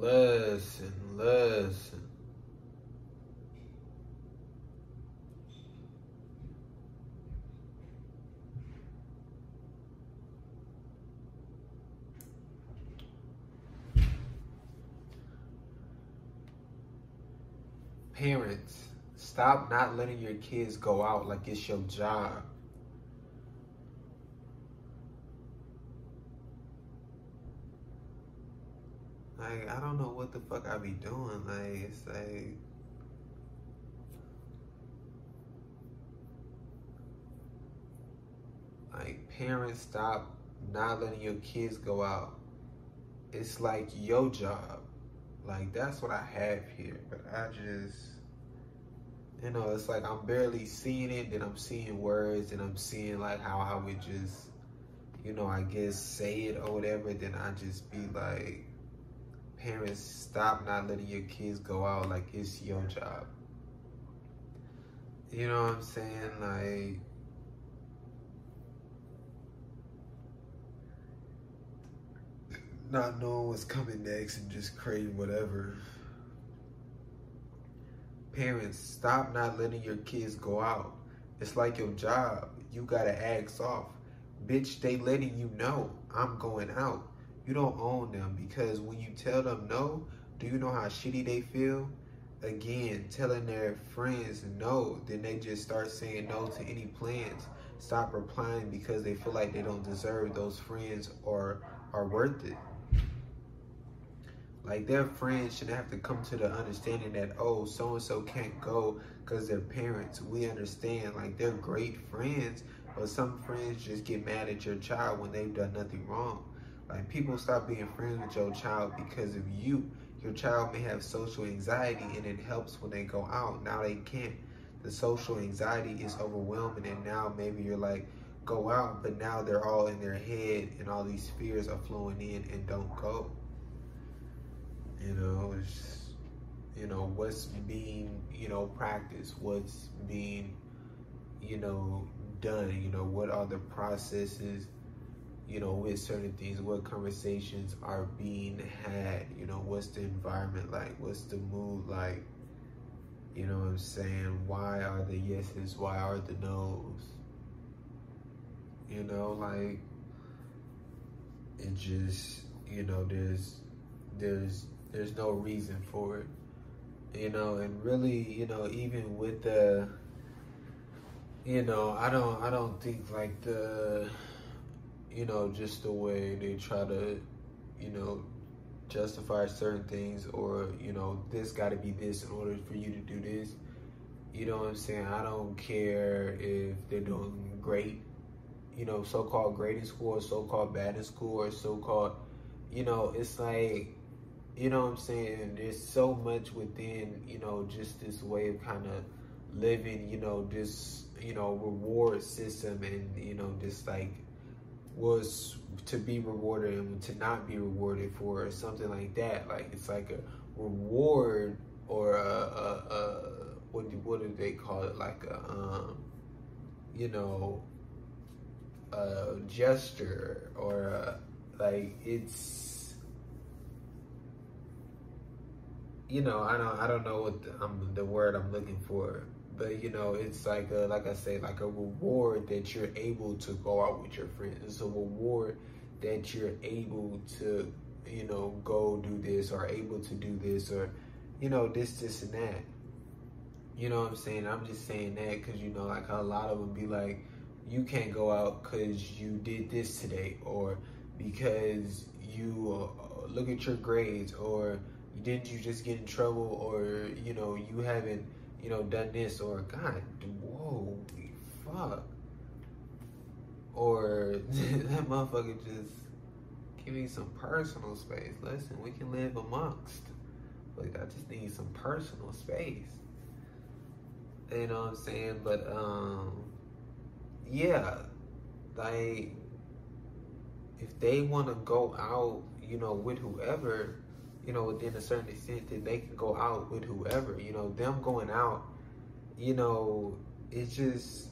listen, listen. Parents, stop not letting your kids go out like it's your job. Like, I don't know what the fuck I be doing. Like, it's like. Like, parents, stop not letting your kids go out. It's like your job. Like, that's what I have here. But I just. You know, it's like I'm barely seeing it, then I'm seeing words, and I'm seeing like how I would just, you know, I guess say it or whatever. Then I just be like, parents stop not letting your kids go out like it's your job. You know what I'm saying? Like, not knowing what's coming next and just creating whatever. Parents, stop not letting your kids go out. It's like your job. You gotta ask off. Bitch, they letting you know I'm going out you don't own them because when you tell them no, do you know how shitty they feel? Again, telling their friends no, then they just start saying no to any plans. Stop replying because they feel like they don't deserve those friends or are worth it. Like their friends should have to come to the understanding that oh, so and so can't go because their parents. We understand like they're great friends, but some friends just get mad at your child when they've done nothing wrong. Like people stop being friends with your child because of you. Your child may have social anxiety and it helps when they go out. Now they can't. The social anxiety is overwhelming and now maybe you're like, go out, but now they're all in their head and all these fears are flowing in and don't go. You know, it's you know, what's being, you know, practiced, what's being, you know, done, you know, what are the processes you know, with certain things, what conversations are being had, you know, what's the environment like, what's the mood like, you know what I'm saying? Why are the yeses, why are the no's? You know, like, it just, you know, there's, there's, there's no reason for it, you know, and really, you know, even with the, you know, I don't, I don't think like the, you know, just the way they try to, you know, justify certain things or, you know, this got to be this in order for you to do this. You know what I'm saying? I don't care if they're doing great, you know, so called great in school or so called bad in school or so called, you know, it's like, you know what I'm saying? There's so much within, you know, just this way of kind of living, you know, this, you know, reward system and, you know, just like, was to be rewarded and to not be rewarded for something like that. Like it's like a reward or a, a, a what do, what do they call it? Like a um, you know a gesture or a, like it's you know I don't I don't know what the, um, the word I'm looking for but you know it's like a, like i say like a reward that you're able to go out with your friends. It's a reward that you're able to you know go do this or able to do this or you know this this and that. You know what i'm saying? I'm just saying that because you know like a lot of them be like you can't go out because you did this today or because you uh, look at your grades or didn't you just get in trouble? or you know you haven't you know, done this or God, whoa, fuck. Or that motherfucker just give me some personal space. Listen, we can live amongst. Like I just need some personal space. You know what I'm saying? But um yeah, like if they want to go out, you know, with whoever, you know, within a certain extent that they can go out with whoever, you know, them going out, you know, it's just,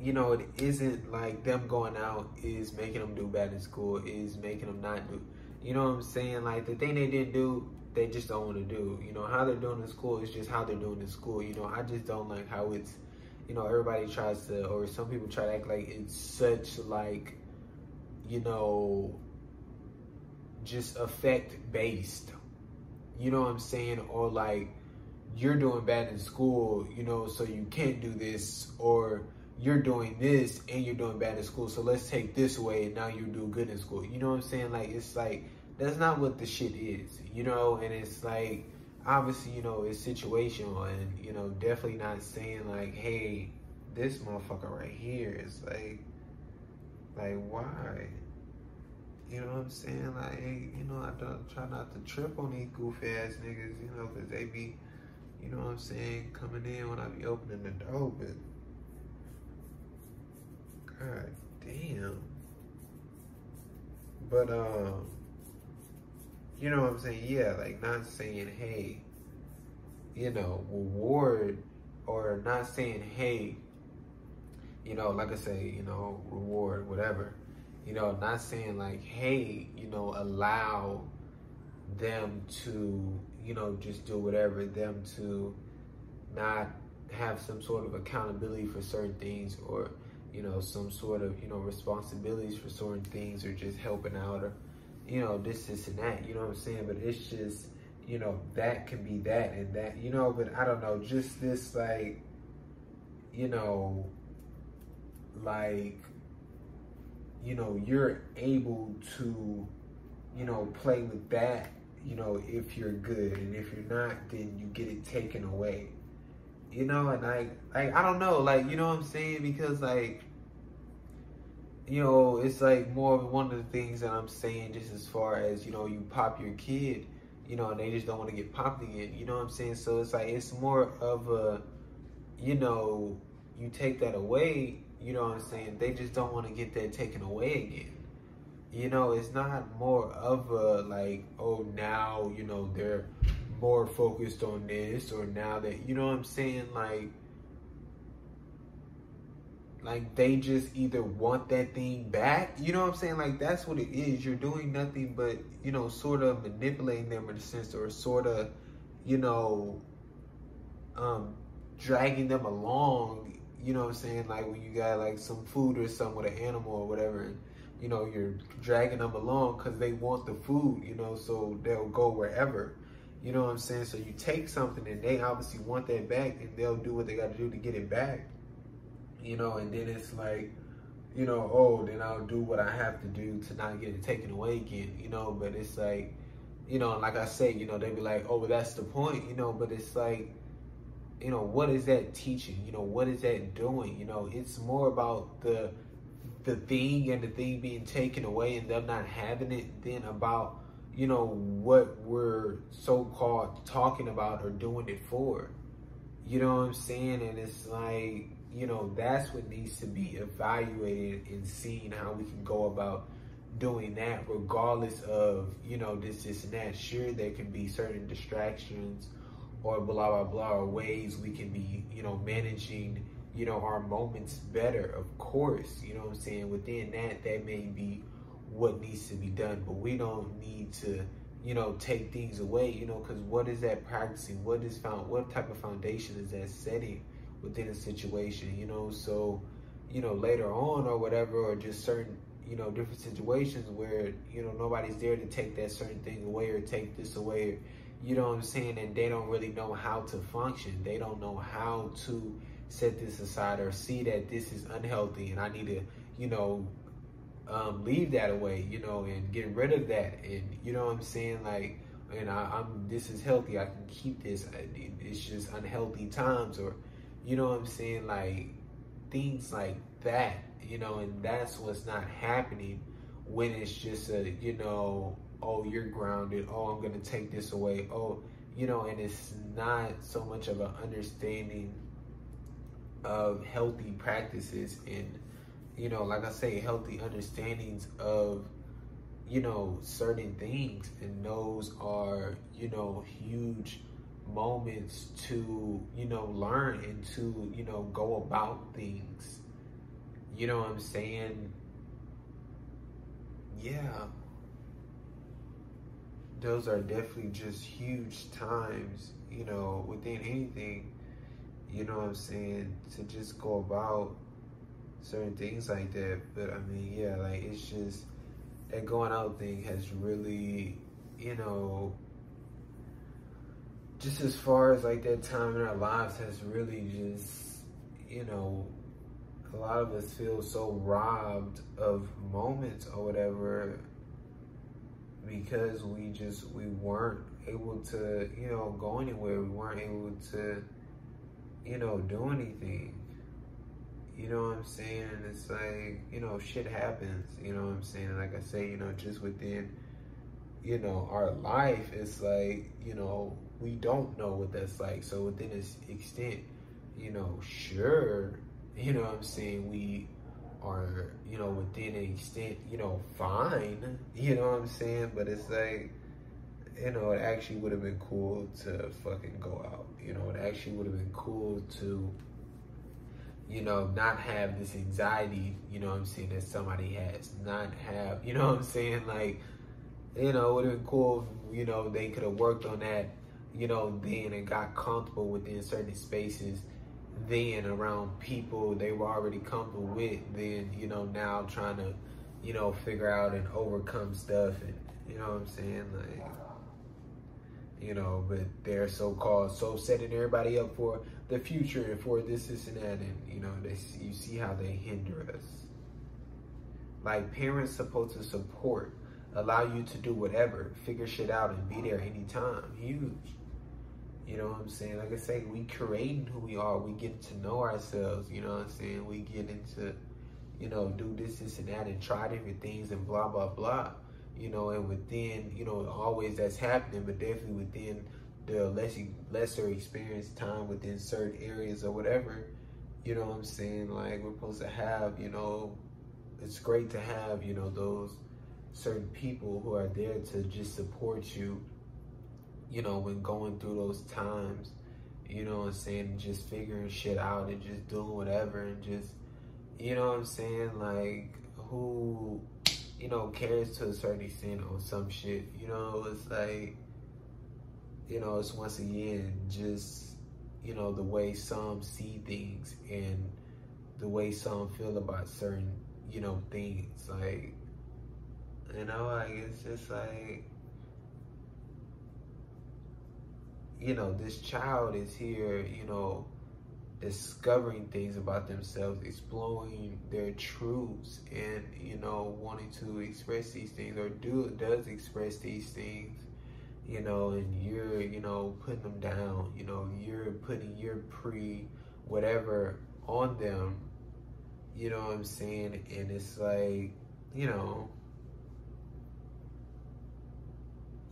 you know, it isn't like them going out is making them do bad in school, is making them not do, You know what I'm saying? Like the thing they didn't do, they just don't want to do. You know how they're doing in school is just how they're doing in school. You know I just don't like how it's, you know everybody tries to or some people try to act like it's such like, you know, just effect based. You know what I'm saying? Or like you're doing bad in school, you know, so you can't do this, or you're doing this and you're doing bad in school, so let's take this away and now you do good in school. You know what I'm saying? Like it's like that's not what the shit is, you know, and it's like obviously, you know, it's situational and, you know, definitely not saying like, hey, this motherfucker right here is like like why? You know what I'm saying? Like, you know, I don't try not to trip on these goofy ass niggas, you know, because they be you know what I'm saying, coming in when I be opening the door, but God damn. But um you know what I'm saying? Yeah, like not saying, hey, you know, reward or not saying, hey, you know, like I say, you know, reward, whatever. You know, not saying like, hey, you know, allow them to you know, just do whatever, them to not have some sort of accountability for certain things or, you know, some sort of, you know, responsibilities for certain things or just helping out or, you know, this, this, and that, you know what I'm saying? But it's just, you know, that can be that and that, you know, but I don't know, just this, like, you know, like, you know, you're able to, you know, play with that you know, if you're good, and if you're not, then you get it taken away. You know, and I, like, I don't know, like, you know what I'm saying? Because, like, you know, it's like more of one of the things that I'm saying, just as far as, you know, you pop your kid, you know, and they just don't want to get popped again. You know what I'm saying? So it's like, it's more of a, you know, you take that away, you know what I'm saying? They just don't want to get that taken away again you know, it's not more of a like, oh, now, you know, they're more focused on this or now that, you know what I'm saying? Like, like they just either want that thing back, you know what I'm saying? Like that's what it is. You're doing nothing but, you know, sort of manipulating them in a sense or sort of, you know, um, dragging them along, you know what I'm saying? Like when you got like some food or something with an animal or whatever. You know, you're dragging them along because they want the food, you know, so they'll go wherever. You know what I'm saying? So you take something and they obviously want that back and they'll do what they got to do to get it back. You know, and then it's like, you know, oh, then I'll do what I have to do to not get it taken away again, you know, but it's like, you know, like I say, you know, they be like, oh, well, that's the point, you know, but it's like, you know, what is that teaching? You know, what is that doing? You know, it's more about the the thing and the thing being taken away and them not having it then about you know what we're so-called talking about or doing it for you know what i'm saying and it's like you know that's what needs to be evaluated and seen how we can go about doing that regardless of you know this this and that sure there can be certain distractions or blah blah blah or ways we can be you know managing you know, our moments better, of course. You know what I'm saying? Within that, that may be what needs to be done, but we don't need to, you know, take things away, you know, because what is that practicing? What is found? What type of foundation is that setting within a situation? You know, so, you know, later on or whatever, or just certain, you know, different situations where you know nobody's there to take that certain thing away or take this away. You know what I'm saying? And they don't really know how to function. They don't know how to set this aside or see that this is unhealthy and I need to, you know, um, leave that away, you know, and get rid of that. And you know what I'm saying? Like, and I, am this is healthy. I can keep this. It's just unhealthy times, or you know what I'm saying? Like things like that, you know, and that's what's not happening when it's just a, you know, oh, you're grounded. Oh, I'm gonna take this away. Oh, you know, and it's not so much of an understanding of healthy practices and you know like i say healthy understandings of you know certain things and those are you know huge moments to you know learn and to you know go about things you know what i'm saying yeah those are definitely just huge times, you know, within anything, you know what I'm saying, to just go about certain things like that. But I mean, yeah, like it's just that going out thing has really, you know, just as far as like that time in our lives has really just, you know, a lot of us feel so robbed of moments or whatever because we just we weren't able to you know go anywhere. We weren't able to you know do anything. You know what i'm saying? It's like you know shit happens. You know what i'm saying? Like i say you know just within you know our life it's like you know we don't know what that's like. So within this extent you know sure. You know what i'm saying? We are, you know, within an extent, you know, fine. You know what I'm saying? But it's like, you know, it actually would have been cool to fucking go out. You know, it actually would have been cool to, you know, not have this anxiety, you know what I'm saying, that somebody has. Not have, you know what I'm saying? Like, you know, it would have been cool if, you know, they could have worked on that, you know, then and got comfortable within certain spaces then around people they were already comfortable with, then, you know, now trying to, you know, figure out and overcome stuff and, you know what I'm saying? Like, you know, but they're so-called so setting everybody up for the future and for this, this, and that, and, you know, they you see how they hinder us. Like, parents supposed to support, allow you to do whatever, figure shit out, and be there anytime. Huge. You know what I'm saying? Like I say, we creating who we are. We get to know ourselves. You know what I'm saying? We get into, you know, do this, this, and that, and try different things, and blah, blah, blah. You know, and within, you know, always that's happening, but definitely within the less lesser experience time within certain areas or whatever. You know what I'm saying? Like we're supposed to have, you know, it's great to have, you know, those certain people who are there to just support you you know, when going through those times, you know what I'm saying, just figuring shit out and just doing whatever and just, you know what I'm saying, like, who, you know, cares to a certain extent on some shit, you know, it's like, you know, it's once again just, you know, the way some see things and the way some feel about certain, you know, things, like, you know, like, it's just like, you know, this child is here, you know, discovering things about themselves, exploring their truths, and you know, wanting to express these things or do does express these things, you know, and you're, you know, putting them down, you know, you're putting your pre whatever on them, you know what I'm saying? And it's like, you know,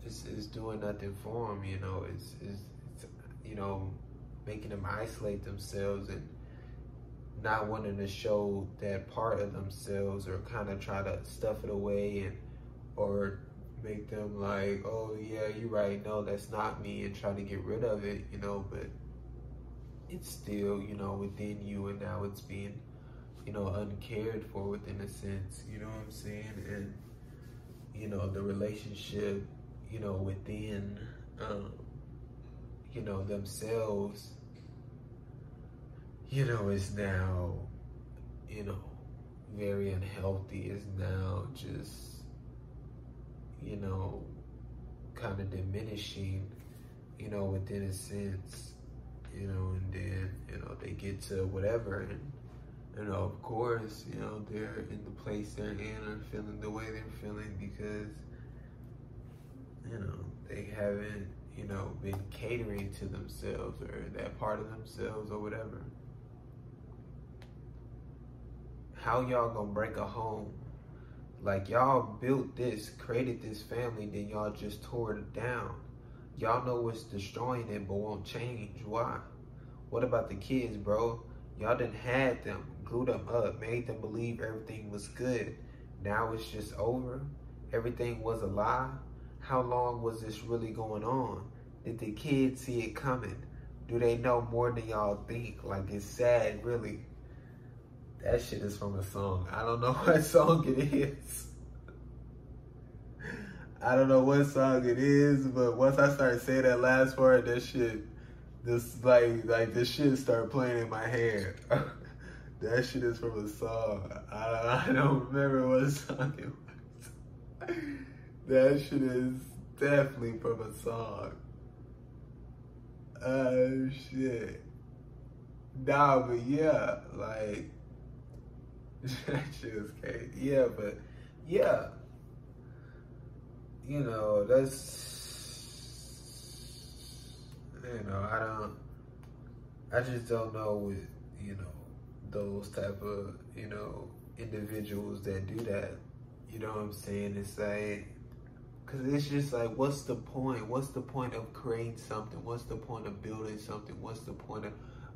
it's, doing nothing for them. You know, it's, it's, it's you know making them isolate themselves and not wanting to show that part of themselves or kind of try to stuff it away and or make them like, oh yeah, you're right, no, that's not me, and try to get rid of it, you know, but it's still, you know, within you, and now it's being, you know, uncared for within a sense, you know what I'm saying? And, you know, the relationship you know, within, um, you know, themselves, you know, is now, you know, very unhealthy, is now just, you know, kind of diminishing, you know, within a sense, you know, and then, you know, they get to whatever and, you know, of course, you know, they're in the place they're in and feeling the way they're feeling because you know, they haven't, you know, been catering to themselves or that part of themselves or whatever. How y'all gonna break a home? Like y'all built this, created this family, then y'all just tore it down. Y'all know what's destroying it, but won't change. Why? What about the kids, bro? Y'all didn't had them, glued them up, made them believe everything was good. Now it's just over. Everything was a lie how long was this really going on? Did the kids see it coming? Do they know more than y'all think? Like, it's sad, really. That shit is from a song. I don't know what song it is. I don't know what song it is, but once I started saying that last part, that shit, this like like this shit started playing in my head. that shit is from a song. I, I don't remember what song it was. that shit is definitely from a song. Oh shit. Nah, but yeah, like that shit is crazy. Yeah, but yeah you know, that's you know, I don't I just don't know with, you know, those type of, you know, individuals that do that. You know what I'm saying? It's like cuz it's just like what's the point? What's the point of creating something? What's the point of building something? What's the point of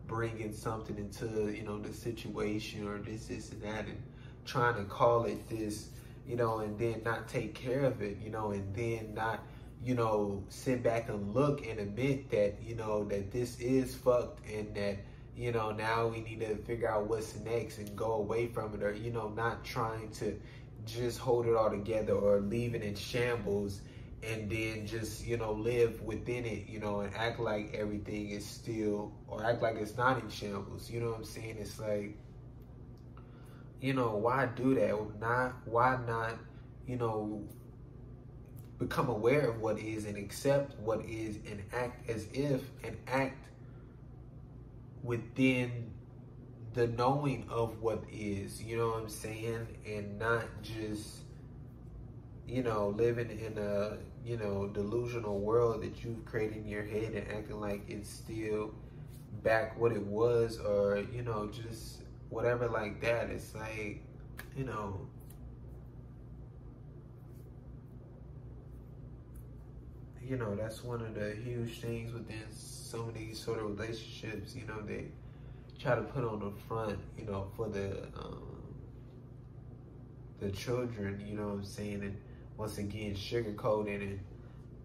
bringing something into, you know, the situation or this this and that and trying to call it this you know, and then not take care of it, you know, and then not, you know, sit back and look and admit that, you know, that this is fucked and that, you know, now we need to figure out what's next and go away from it or, you know, not trying to just hold it all together or leave it in shambles and then just, you know, live within it, you know, and act like everything is still or act like it's not in shambles. You know what I'm saying? It's like, you know, why do that? Not why not, you know, become aware of what is and accept what is and act as if and act within the knowing of what is, you know what I'm saying? And not just, you know, living in a, you know, delusional world that you've created in your head and acting like it's still back what it was or, you know, just whatever like that. It's like, you know, you know, that's one of the huge things within some of these sort of relationships, you know, they try to put on the front, you know, for the um, the children, you know what I'm saying, and once again sugarcoating and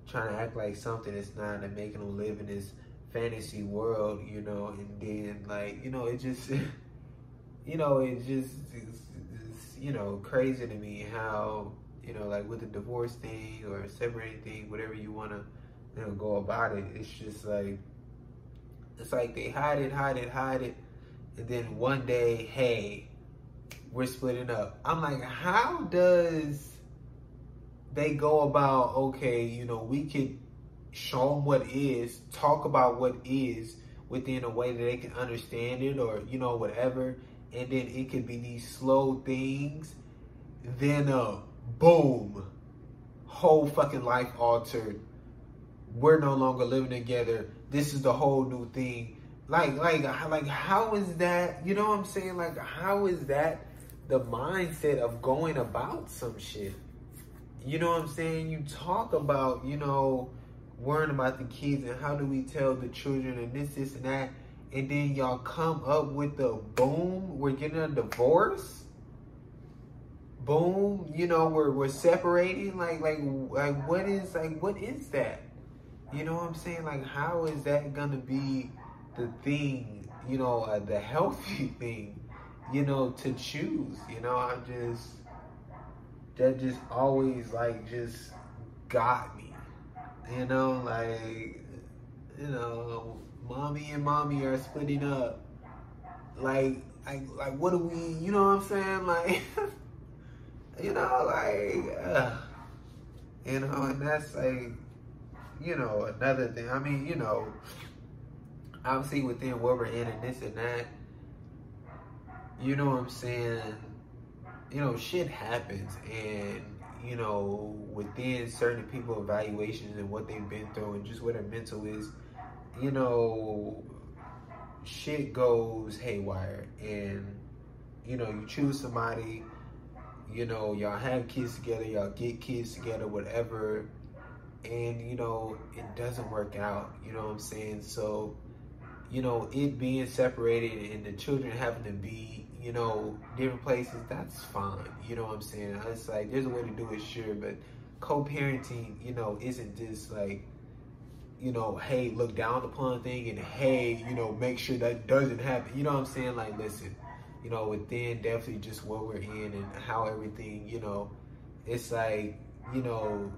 trying to act like something it's not and making them live in this fantasy world, you know, and then like, you know, it just you know, it just it's, it's, you know crazy to me how you know like with the divorce thing or separating thing, whatever you want to you know go about it. It's just like it's like they hide it, hide it, hide it, and then one day, hey, we're splitting up. I'm like, how does they go about? Okay, you know, we could show them what is, talk about what is within a way that they can understand it, or you know, whatever and then it could be these slow things, then uh, boom, whole fucking life altered. We're no longer living together. This is the whole new thing. Like, like, like, how is that? You know what I'm saying? Like, how is that the mindset of going about some shit? You know what I'm saying? You talk about, you know, worrying about the kids and how do we tell the children and this, this, and that and then y'all come up with the boom, we're getting a divorce. Boom, you know, we're we're separating. Like like like what is like what is that? You know what I'm saying? Like how is that gonna be the thing, you know, uh, the healthy thing, you know, to choose? You know, I just that just always like just got me. You know, like you know, mommy and mommy are splitting up. Like, like, like, what do we? You know what I'm saying? Like, you know, like, uh, you know, and that's like, you know, another thing. I mean, you know, obviously within what we're in and this and that, you know what I'm saying? You know, shit happens, and you know, within certain people evaluations and what they've been through, and just what their mental is you know, shit goes haywire and, you know, you choose somebody, you know, y'all have kids together, y'all get kids together, whatever, and, you know, it doesn't work out, you know what I'm saying? So, you know, it being separated and the children having to be, you know, different places, that's fine. You know what I'm saying? Uh, it's like, there's a way to do it, sure, but co-parenting, you know, isn't just like, you know, hey, look down upon thing and hey, you know, make sure that doesn't happen. You know what I'm saying? Like, listen, you know, within definitely just what we're in and how everything, you know, it's like, you know,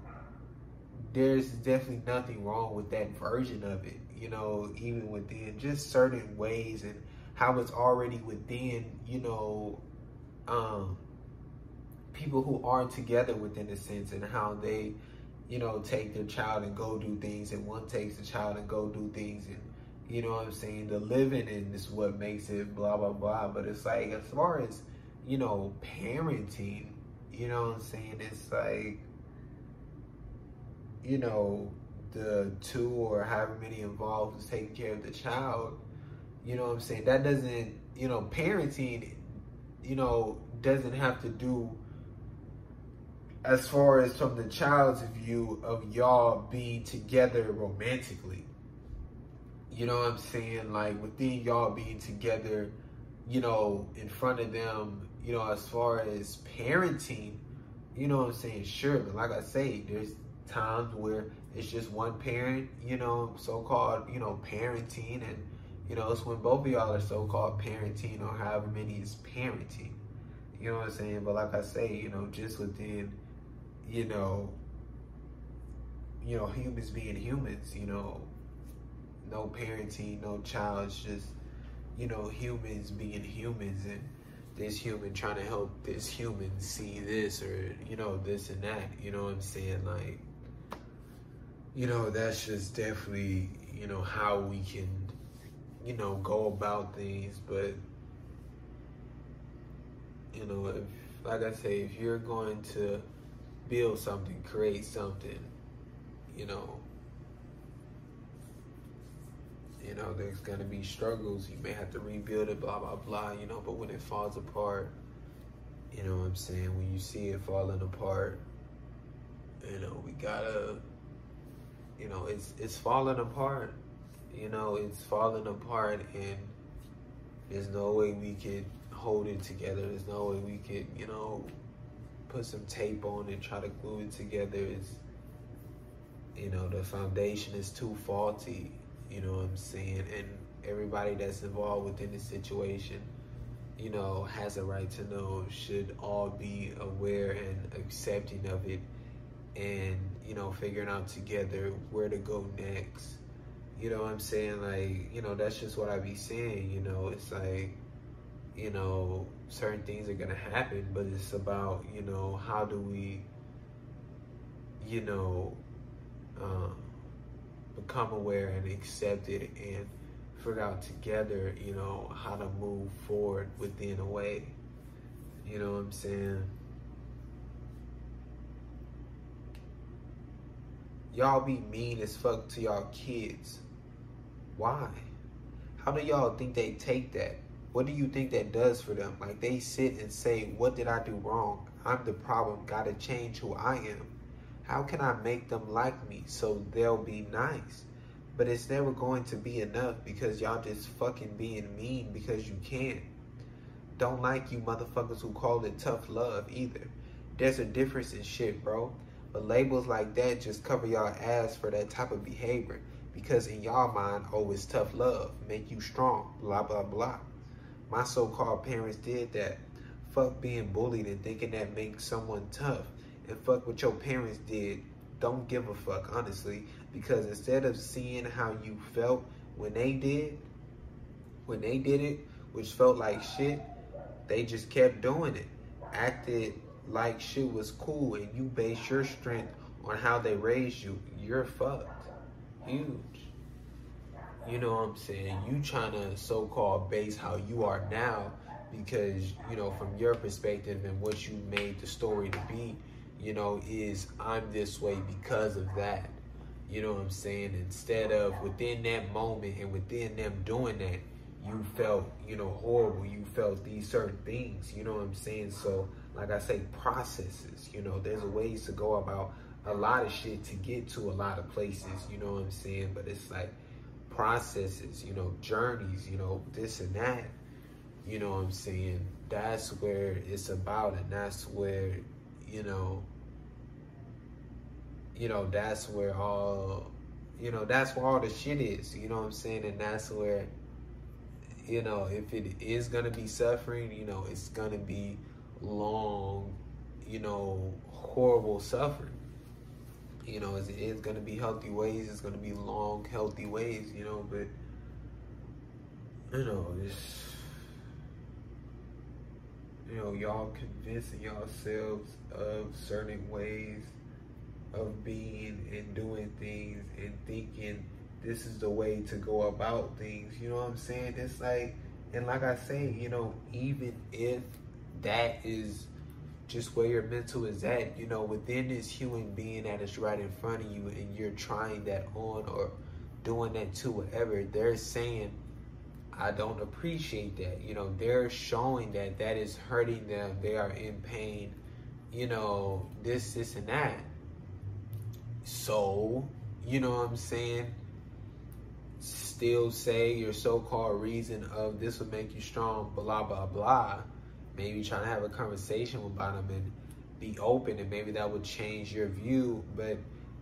there's definitely nothing wrong with that version of it, you know, even within just certain ways and how it's already within, you know, um, people who are together within a sense and how they, you know, take their child and go do things and one takes the child and go do things and you know what I'm saying, the living in is what makes it blah blah blah. But it's like as far as, you know, parenting, you know what I'm saying, it's like you know, the two or however many involved who's taking care of the child, you know what I'm saying? That doesn't, you know, parenting, you know, doesn't have to do as far as from the child's view of y'all being together romantically. You know what I'm saying? Like within y'all being together, you know, in front of them, you know, as far as parenting, you know what I'm saying? Sure, but like I say, there's times where it's just one parent, you know, so-called, you know, parenting, and you know, it's when both of y'all are so-called parenting or however many is parenting. You know what I'm saying? But like I say, you know, just within, you know, you know, humans being humans, you know, no parenting, no child, it's just, you know, humans being humans and this human trying to help this human see this or, you know, this and that. You know what I'm saying? Like, you know, that's just definitely, you know, how we can, you know, go about things. But, you know, if, like I say, if you're going to build something, create something, you know, you know, there's gonna be struggles. You may have to rebuild it, blah blah blah. You know, but when it falls apart, you know what I'm saying. When you see it falling apart, you know, we gotta you know, it's it's falling apart. You know, it's falling apart, and there's no way we could hold it together. There's no way we could, you know, put some tape on and try to glue it together. It's, you know, the foundation is too faulty. You know what I'm saying? And everybody that's involved within the situation, you know, has a right to know. Should all be aware and accepting of it and you know figuring out together where to go next. You know what i'm saying? Like you know that's just what i be saying you know? It's like you know certain things are gonna happen but it's about you know how do we you know um, become aware and accept it and figure out together you know how to move forward within a way. You know what i'm saying y'all be mean as fuck to y'all kids. Why? How do y'all think they take that? What do you think that does for them? Like they sit and say, What did I do wrong? I'm the problem. Gotta change who I am. How can I make them like me so they'll be nice? But it's never going to be enough because y'all just fucking being mean because you can. Don't like you motherfuckers who call it tough love either. There's a difference in shit, bro. But labels like that just cover y'all ass for that type of behavior. Because in y'all mind, oh, it's tough love, make you strong, blah, blah, blah. My so-called parents did that. Fuck being bullied and thinking that makes someone tough. And fuck what your parents did. Don't give a fuck, honestly. Because instead of seeing how you felt when they did, when they did it, which felt like shit, they just kept doing it. Acted like shit was cool and you base your strength on how they raised you, you're fucked. Huge. You know what I'm saying? You trying to so called base how you are now because, you know, from your perspective and what you made the story to be, you know, is I'm this way because of that. You know what I'm saying? Instead of within that moment and within them doing that, you felt, you know, horrible. You felt these certain things. You know what I'm saying? So like I say, processes. You know, there's ways to go about a lot of shit to get to a lot of places, you know what I'm saying? But it's like processes, you know, journeys, you know, this and that. You know what I'm saying? That's where it's about and that's where, you know, you know, that's where all you know, that's where all the shit is, you know what I'm saying? And that's where you know, if it is gonna be suffering, you know, it's gonna be long, you know, horrible suffering. You know, it is going to be healthy ways. It's going to be long, healthy ways. You know, but you know, it's you know, y'all convincing yourselves of certain ways of being and doing things and thinking this is the way to go about things. You know what I'm saying? It's like, and like I say, you know, even if that is just where your mental is at, you know, within this human being that is right in front of you and you're trying that on or doing that to whatever, they're saying, I don't appreciate that. You know, they're showing that that is hurting them. They are in pain, you know, this, this, and that. So, you know what I'm saying? Still say your so called reason of this will make you strong, blah, blah, blah maybe trying to have a conversation about them and be open and maybe that would change your view. But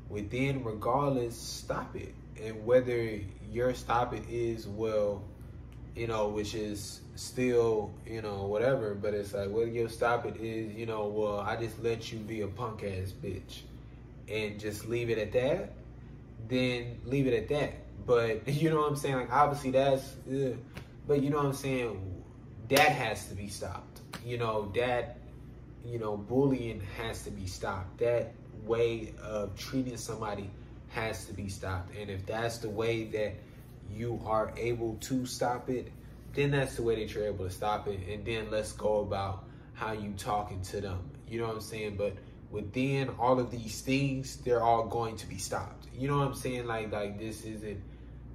within regardless stop it. And whether your stop it is well you know which is still you know whatever but it's like whether your stop it is you know well i just let you be a punk ass bitch and just leave it at that then leave it at that. But you know what i'm saying? Like obviously that's ugh. but you know what i'm saying? That has to be stopped you know, that, you know, bullying has to be stopped. That way of treating somebody has to be stopped. And if that's the way that you are able to stop it, then that's the way that you're able to stop it. And then let's go about how you talking to them. You know what I'm saying? But within all of these things, they're all going to be stopped. You know what I'm saying? Like like this isn't,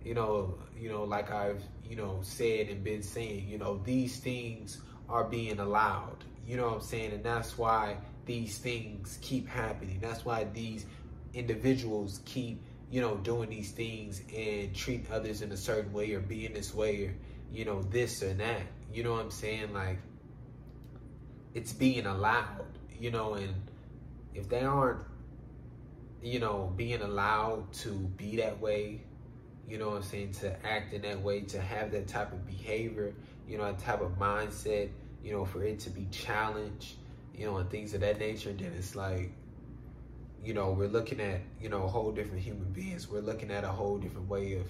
you know, you know, like I've, you know, said and been saying, you know, these things are being allowed. You know what I'm saying? And that's why these things keep happening. That's why these individuals keep, you know, doing these things and treating others in a certain way or being this way or, you know, this or that. You know what I'm saying? Like, it's being allowed, you know, and if they aren't, you know, being allowed to be that way, you know what I'm saying, to act in that way, to have that type of behavior, you know, a type of mindset, you know, for it to be challenged, you know, and things of that nature, then it's like, you know, we're looking at, you know, a whole different human beings. We're looking at a whole different way of,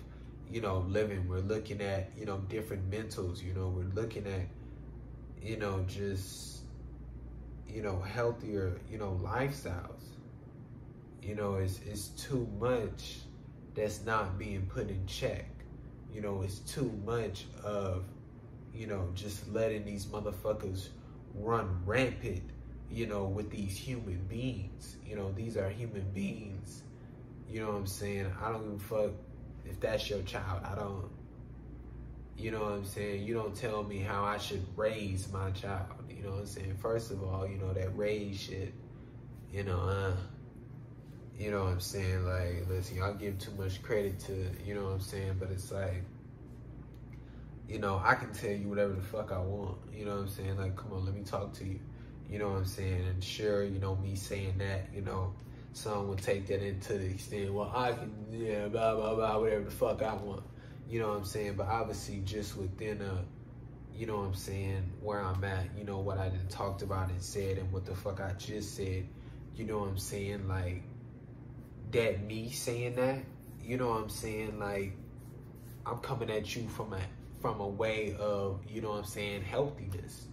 you know, living. We're looking at, you know, different mentals, you know, we're looking at, you know, just, you know, healthier, you know, lifestyles. You know, it's it's too much that's not being put in check. You know, it's too much of you know, just letting these motherfuckers run rampant, you know, with these human beings. You know, these are human beings. You know what I'm saying? I don't give a fuck if that's your child. I don't, you know what I'm saying? You don't tell me how I should raise my child. You know what I'm saying? First of all, you know, that raise shit, you know, uh, you know what I'm saying? Like, listen, y'all give too much credit to, you know what I'm saying? But it's like, you know, I can tell you whatever the fuck I want. You know what I'm saying? Like, come on, let me talk to you. You know what I'm saying? And sure, you know, me saying that, you know, some would take that into the extent, well, I can, yeah, blah, blah, blah, whatever the fuck I want. You know what I'm saying? But obviously, just within a, you know what I'm saying, where I'm at, you know, what I talked about and said and what the fuck I just said, you know what I'm saying? Like, that me saying that, you know what I'm saying? Like, I'm coming at you from a from a way of, you know what I'm saying, healthiness.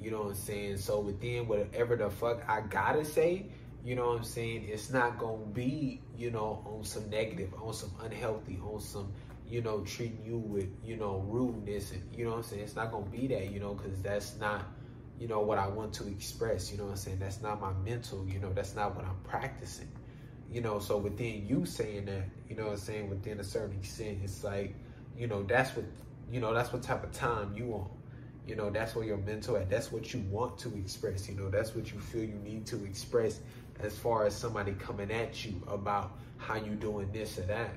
You know what I'm saying? So within whatever the fuck I gotta say, you know what I'm saying, it's not gonna be, you know, on some negative, on some unhealthy, on some, you know, treating you with, you know, rudeness and you know what I'm saying? It's not gonna be that, you know, because that's not, you know, what I want to express, you know what I'm saying? That's not my mental, you know, that's not what I'm practicing. You know, so within you saying that, you know what I'm saying, within a certain extent, it's like, you know, that's what you know, that's what type of time you want. You know, that's where your mental at. That's what you want to express. You know, that's what you feel you need to express as far as somebody coming at you about how you doing this or that.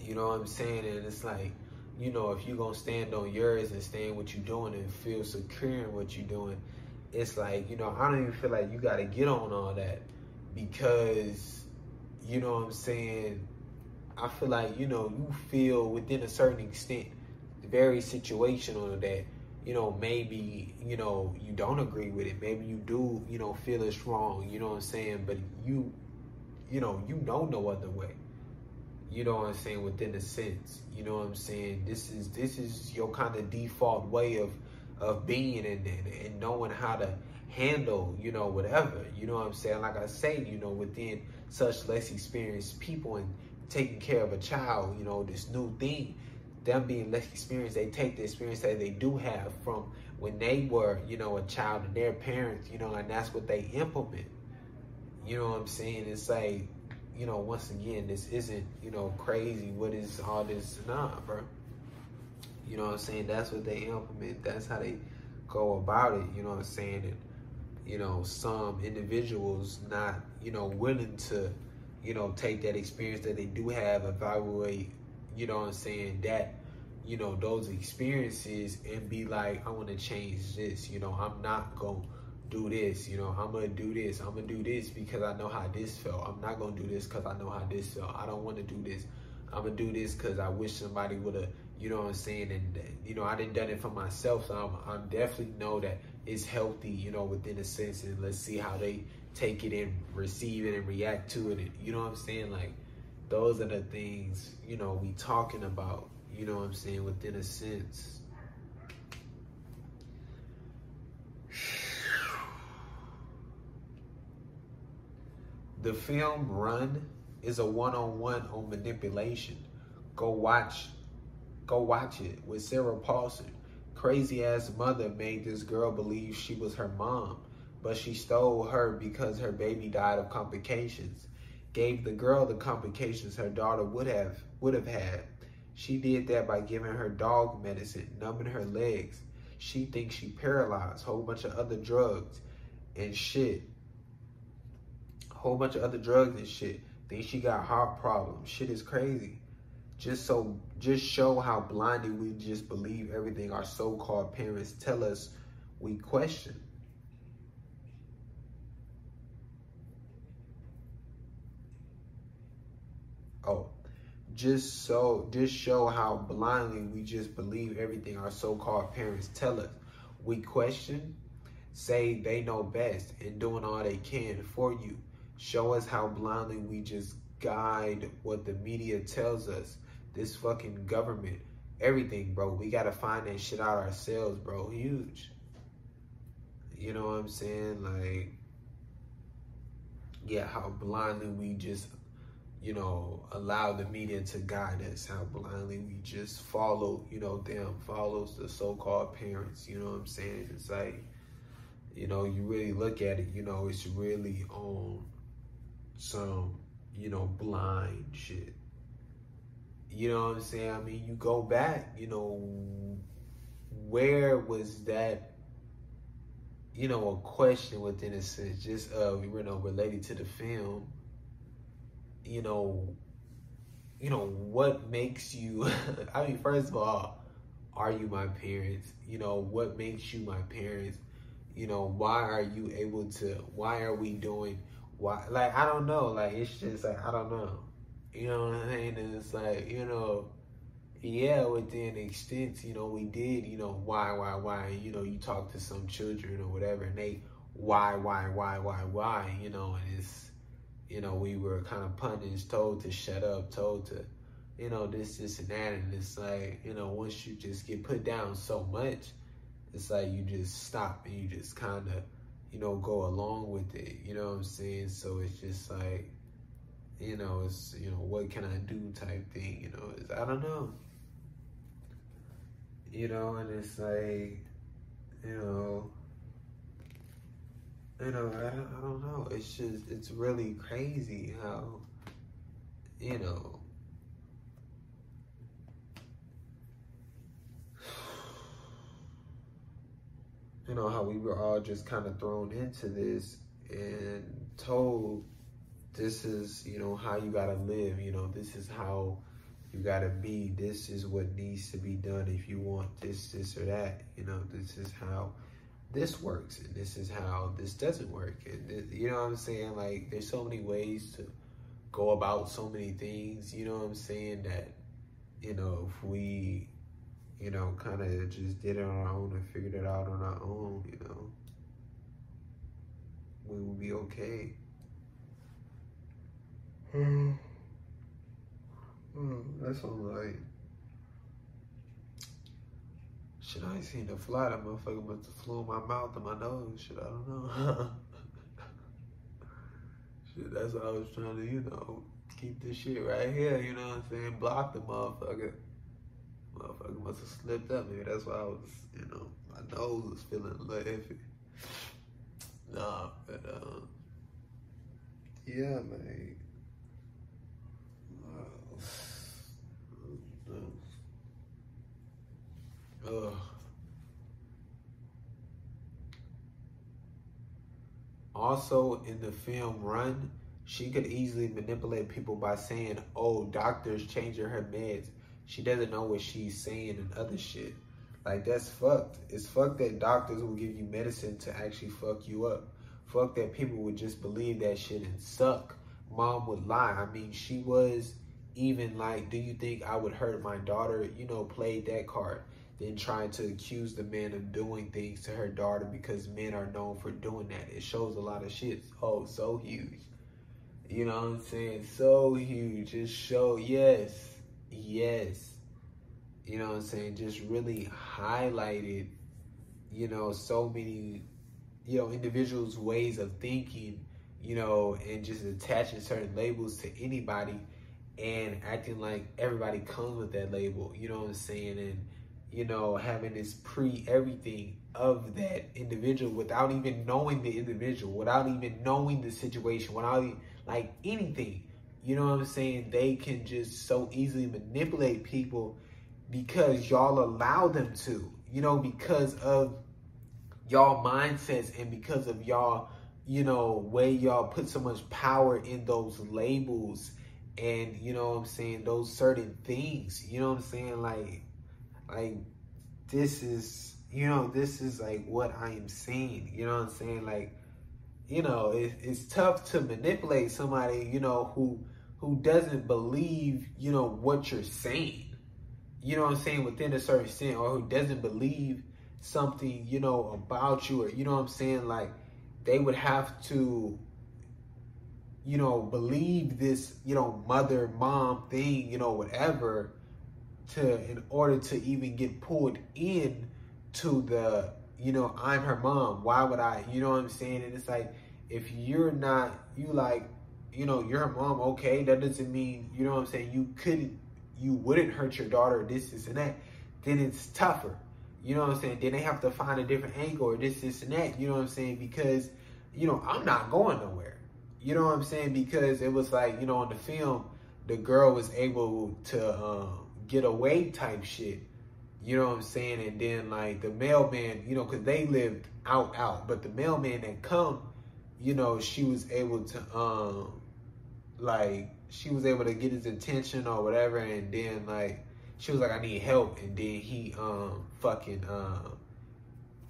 You know what I'm saying? And it's like, you know, if you're gonna stand on yours and stand what you're doing and feel secure in what you're doing, it's like, you know, I don't even feel like you gotta get on all that because, you know what I'm saying, I feel like, you know, you feel within a certain extent very situational that, you know, maybe, you know, you don't agree with it. Maybe you do, you know, feel it's wrong, you know what I'm saying? But you you know, you know no other way. You know what I'm saying? Within a sense, you know what I'm saying. This is this is your kind of default way of of being and, and, and knowing how to handle, you know, whatever. You know what I'm saying? Like I say, you know, within such less experienced people and taking care of a child, you know, this new thing, them being less experienced, they take the experience that they do have from when they were, you know, a child and their parents, you know, and that's what they implement. You know what I'm saying? It's like, you know, once again, this isn't, you know, crazy. What is all this? Nah, bro. You know what I'm saying? That's what they implement. That's how they go about it. You know what I'm saying? And, you know, some individuals not, you know, willing to, you know, take that experience that they do have, evaluate, you know what I'm saying, that, you know, those experiences and be like, I want to change this. You know, I'm not going to do this. You know, I'm going to do this. I'm going to do this because I know how this felt. I'm not going to do this because I know how this felt. I don't want to do this. I'm going to do this because I wish somebody would have, you know what I'm saying? And, you know, I didn't done it for myself. So I'm, I'm definitely know that it's healthy, you know, within a sense. And let's see how they take it and receive it and react to it. You know what I'm saying? Like, those are the things, you know, we talking about, you know what I'm saying, within a sense. The film Run is a one-on-one on manipulation. Go watch go watch it with Sarah Paulson. Crazy ass mother made this girl believe she was her mom, but she stole her because her baby died of complications. Gave the girl the complications her daughter would have would have had. She did that by giving her dog medicine, numbing her legs. She thinks she paralyzed, whole bunch of other drugs and shit. Whole bunch of other drugs and shit. Think she got heart problems. Shit is crazy. Just so just show how blinded we just believe everything our so-called parents tell us we question. Oh, just so just show how blindly we just believe everything our so-called parents tell us. We question, say they know best, and doing all they can for you. Show us how blindly we just guide what the media tells us. This fucking government, everything, bro. We gotta find that shit out ourselves, bro. Huge. You know what I'm saying? Like, yeah, how blindly we just you know, allow the media to guide us, how blindly we just follow, you know, them, follows the so-called parents, you know what I'm saying? It's like, you know, you really look at it, you know, it's really on some, you know, blind shit. You know what I'm saying? I mean, you go back, you know, where was that, you know, a question within a sense, just, uh, you know, related to the film, you know, you know, what makes you, I mean, first of all, are you my parents? You know, what makes you my parents? You know, why are you able to, why are we doing, why, like, I don't know, like, it's just like, I don't know. You know what I'm saying? And it's like, you know, yeah, within extent, you know, we did, you know, why, why, why, you know, you talk to some children or whatever, and they, why, why, why, why, why, you know, and it's, you know, we were kind of punished, told to shut up, told to, you know, this, this, and that. And it's like, you know, once you just get put down so much, it's like you just stop and you just kind of, you know, go along with it. You know what I'm saying? So it's just like, you know, it's, you know, what can I do type thing, you know, it's, I don't know. You know, and it's like, you know, you know, I don't, I don't know. It's just, it's really crazy how, you know, you know, how we were all just kind of thrown into this and told this is, you know, how you got to live, you know, this is how you got to be, this is what needs to be done if you want this, this, or that, you know, this is how this works and this is how this doesn't work. And you know what i'm saying? Like there's so many ways to go about so many things you know what i'm saying that you know if we you know kind of just did it on our own and figured it out on our own you know we would be okay. Mm. Mm, that's on like shit. I ain't seen the fly. That motherfucker must have flew in my mouth and my nose. Shit, I don't know. shit, that's what I was trying to, you know, keep this shit right here. You know what I'm saying? Block the motherfucker. Motherfucker must have slipped up. Maybe that's why I was, you know, my nose was feeling a little iffy. Nah, but um, yeah, man. Ugh. Also, in the film Run, she could easily manipulate people by saying, oh, doctors changing her meds. She doesn't know what she's saying and other shit. Like, that's fucked. It's fucked that doctors will give you medicine to actually fuck you up. Fuck that people would just believe that shit and suck. Mom would lie. I mean, she was even like, do you think I would hurt my daughter? You know, played that card than trying to accuse the man of doing things to her daughter because men are known for doing that. It shows a lot of shit. Oh, so huge. You know what I'm saying? So huge. Just show yes, yes. You know what I'm saying? Just really highlighted, you know, so many, you know, individuals' ways of thinking, you know, and just attaching certain labels to anybody and acting like everybody comes with that label. You know what I'm saying? And you know, having this pre everything of that individual without even knowing the individual, without even knowing the situation, without like anything. You know what I'm saying? They can just so easily manipulate people because y'all allow them to, you know, because of y'all mindsets and because of y'all, you know, way y'all put so much power in those labels and, you know what I'm saying, those certain things. You know what I'm saying? Like, like this is you know this is like what i am saying you know what i'm saying? Like you know it, it's tough to manipulate somebody you know who who doesn't believe you know what you're saying you know what i'm saying within a certain extent or who doesn't believe something you know about you or you know what i'm saying? Like they would have to you know believe this you know mother mom thing you know whatever to in order to even get pulled in to the you know I'm her mom. Why would I? You know what I'm saying? And it's like if you're not you like you know you're mom. Okay, that doesn't mean you know what I'm saying. You couldn't you wouldn't hurt your daughter. This this and that. Then it's tougher. You know what I'm saying? Then they have to find a different angle or this this and that. You know what I'm saying? Because you know I'm not going nowhere. You know what I'm saying? Because it was like you know in the film the girl was able to. Um, get away type shit. You know what I'm saying? And then like the mailman, you know, cause they lived out out, but the mailman that come, you know, she was able to um like she was able to get his attention or whatever and then like she was like I need help and then he um fucking um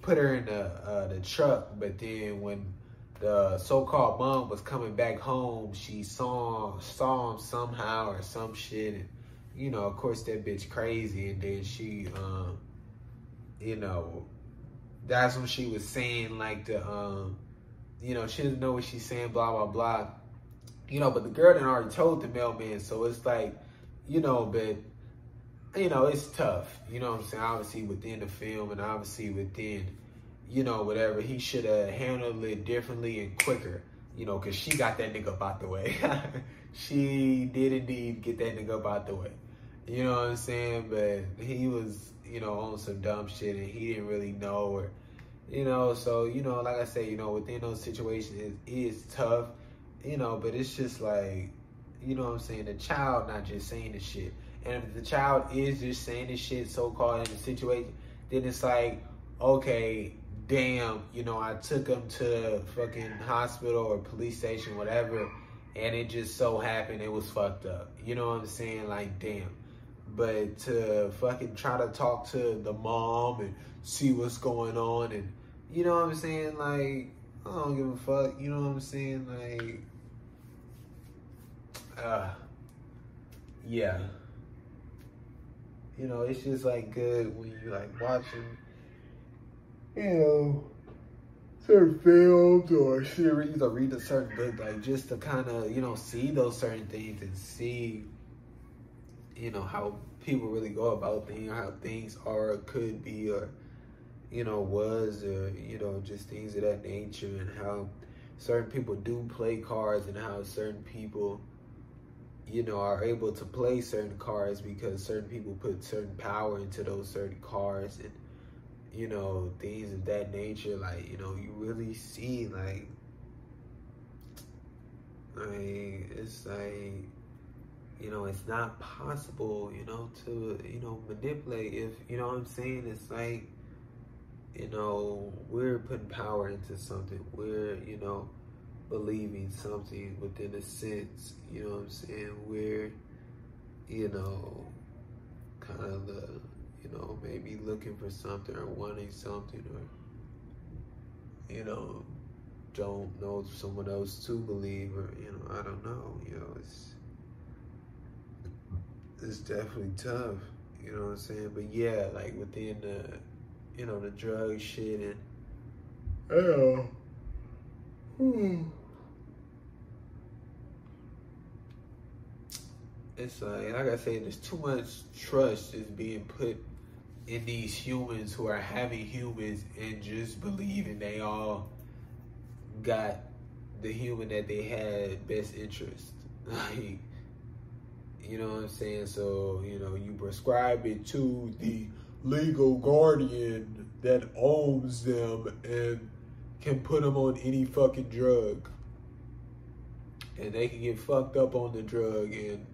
put her in the uh, the truck but then when the so-called mom was coming back home she saw saw him somehow or some shit and you know, of course that bitch crazy, and then she, um, you know, that's when she was saying like the, um, you know, she doesn't know what she's saying, blah blah blah, you know. But the girl had already told the mailman, so it's like, you know, but you know, it's tough. You know what I'm saying? Obviously within the film, and obviously within, you know, whatever he should have handled it differently and quicker. You know, cause she got that nigga out the way. she did indeed get that nigga out the way. You know what I'm saying? But he was, you know, on some dumb shit and he didn't really know or, you know, so, you know, like I say, you know, within those situations, it is tough, you know, but it's just like, you know what I'm saying? The child not just saying the shit. And if the child is just saying the shit so called in the situation, then it's like, okay, damn, you know, I took him to fucking hospital or police station, whatever, and it just so happened it was fucked up. You know what I'm saying? Like, damn. But to fucking try to talk to the mom and see what's going on and you know what I'm saying? Like, I don't give a fuck. You know what I'm saying? Like, uh, yeah. You know, it's just like good when you like watching, you know, certain films or series or read a certain book, like just to kind of, you know, see those certain things and see, you know, how people really go about things, how things are, could be, or, you know, was, or, you know, just things of that nature, and how certain people do play cards, and how certain people, you know, are able to play certain cards because certain people put certain power into those certain cards, and, you know, things of that nature. Like, you know, you really see, like, I it's like, you know, it's not possible, you know, to, you know, manipulate if, you know what I'm saying? It's like, you know, we're putting power into something. We're, you know, believing something within a sense, you know what I'm saying? We're, you know, kind of the, you know, maybe looking for something or wanting something or, you know, don't know someone else to believe or, you know, I don't know, you know, it's, it's definitely tough. You know what I'm saying? But yeah, like within the, you know, the drug shit and. Yeah. Hmm. It's like, like I said, there's too much trust is being put in these humans who are having humans and just believing they all got the human that they had best interest. Like, you know what I'm saying? So, you know, you prescribe it to the legal guardian that owns them and can put them on any fucking drug. And they can get fucked up on the drug and,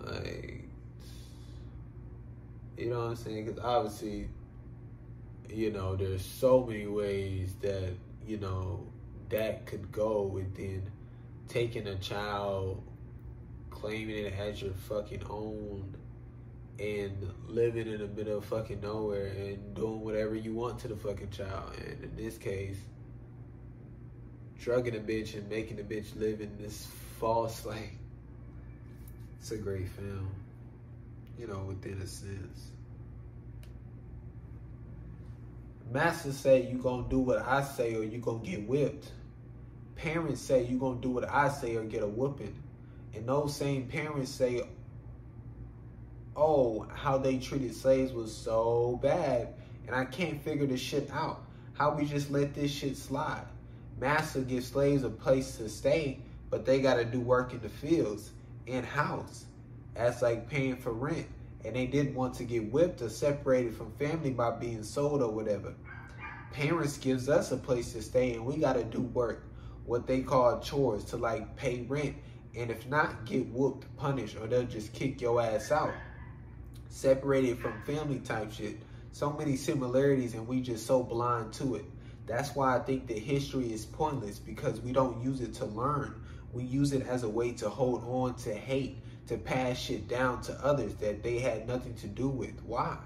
like, you know what I'm saying? Because obviously, you know, there's so many ways that, you know, that could go within taking a child claiming it as your fucking own and living in the middle of fucking nowhere and doing whatever you want to the fucking child. And in this case, drugging a bitch and making the bitch live in this false, like, it's a great film, you know, within a sense. Master say you gonna do what I say or you gonna get whipped. Parents say you gonna do what I say or get a whooping. And those same parents say, oh, how they treated slaves was so bad. And I can't figure this shit out. How we just let this shit slide. Master gives slaves a place to stay, but they got to do work in the fields, in house. That's like paying for rent. And they didn't want to get whipped or separated from family by being sold or whatever. Parents gives us a place to stay and we got to do work, what they call chores, to like pay rent and if not, get whooped, punished, or they'll just kick your ass out. Separated from family type shit. So many similarities, and we just so blind to it. That's why I think that history is pointless because we don't use it to learn. We use it as a way to hold on to hate, to pass shit down to others that they had nothing to do with. Why?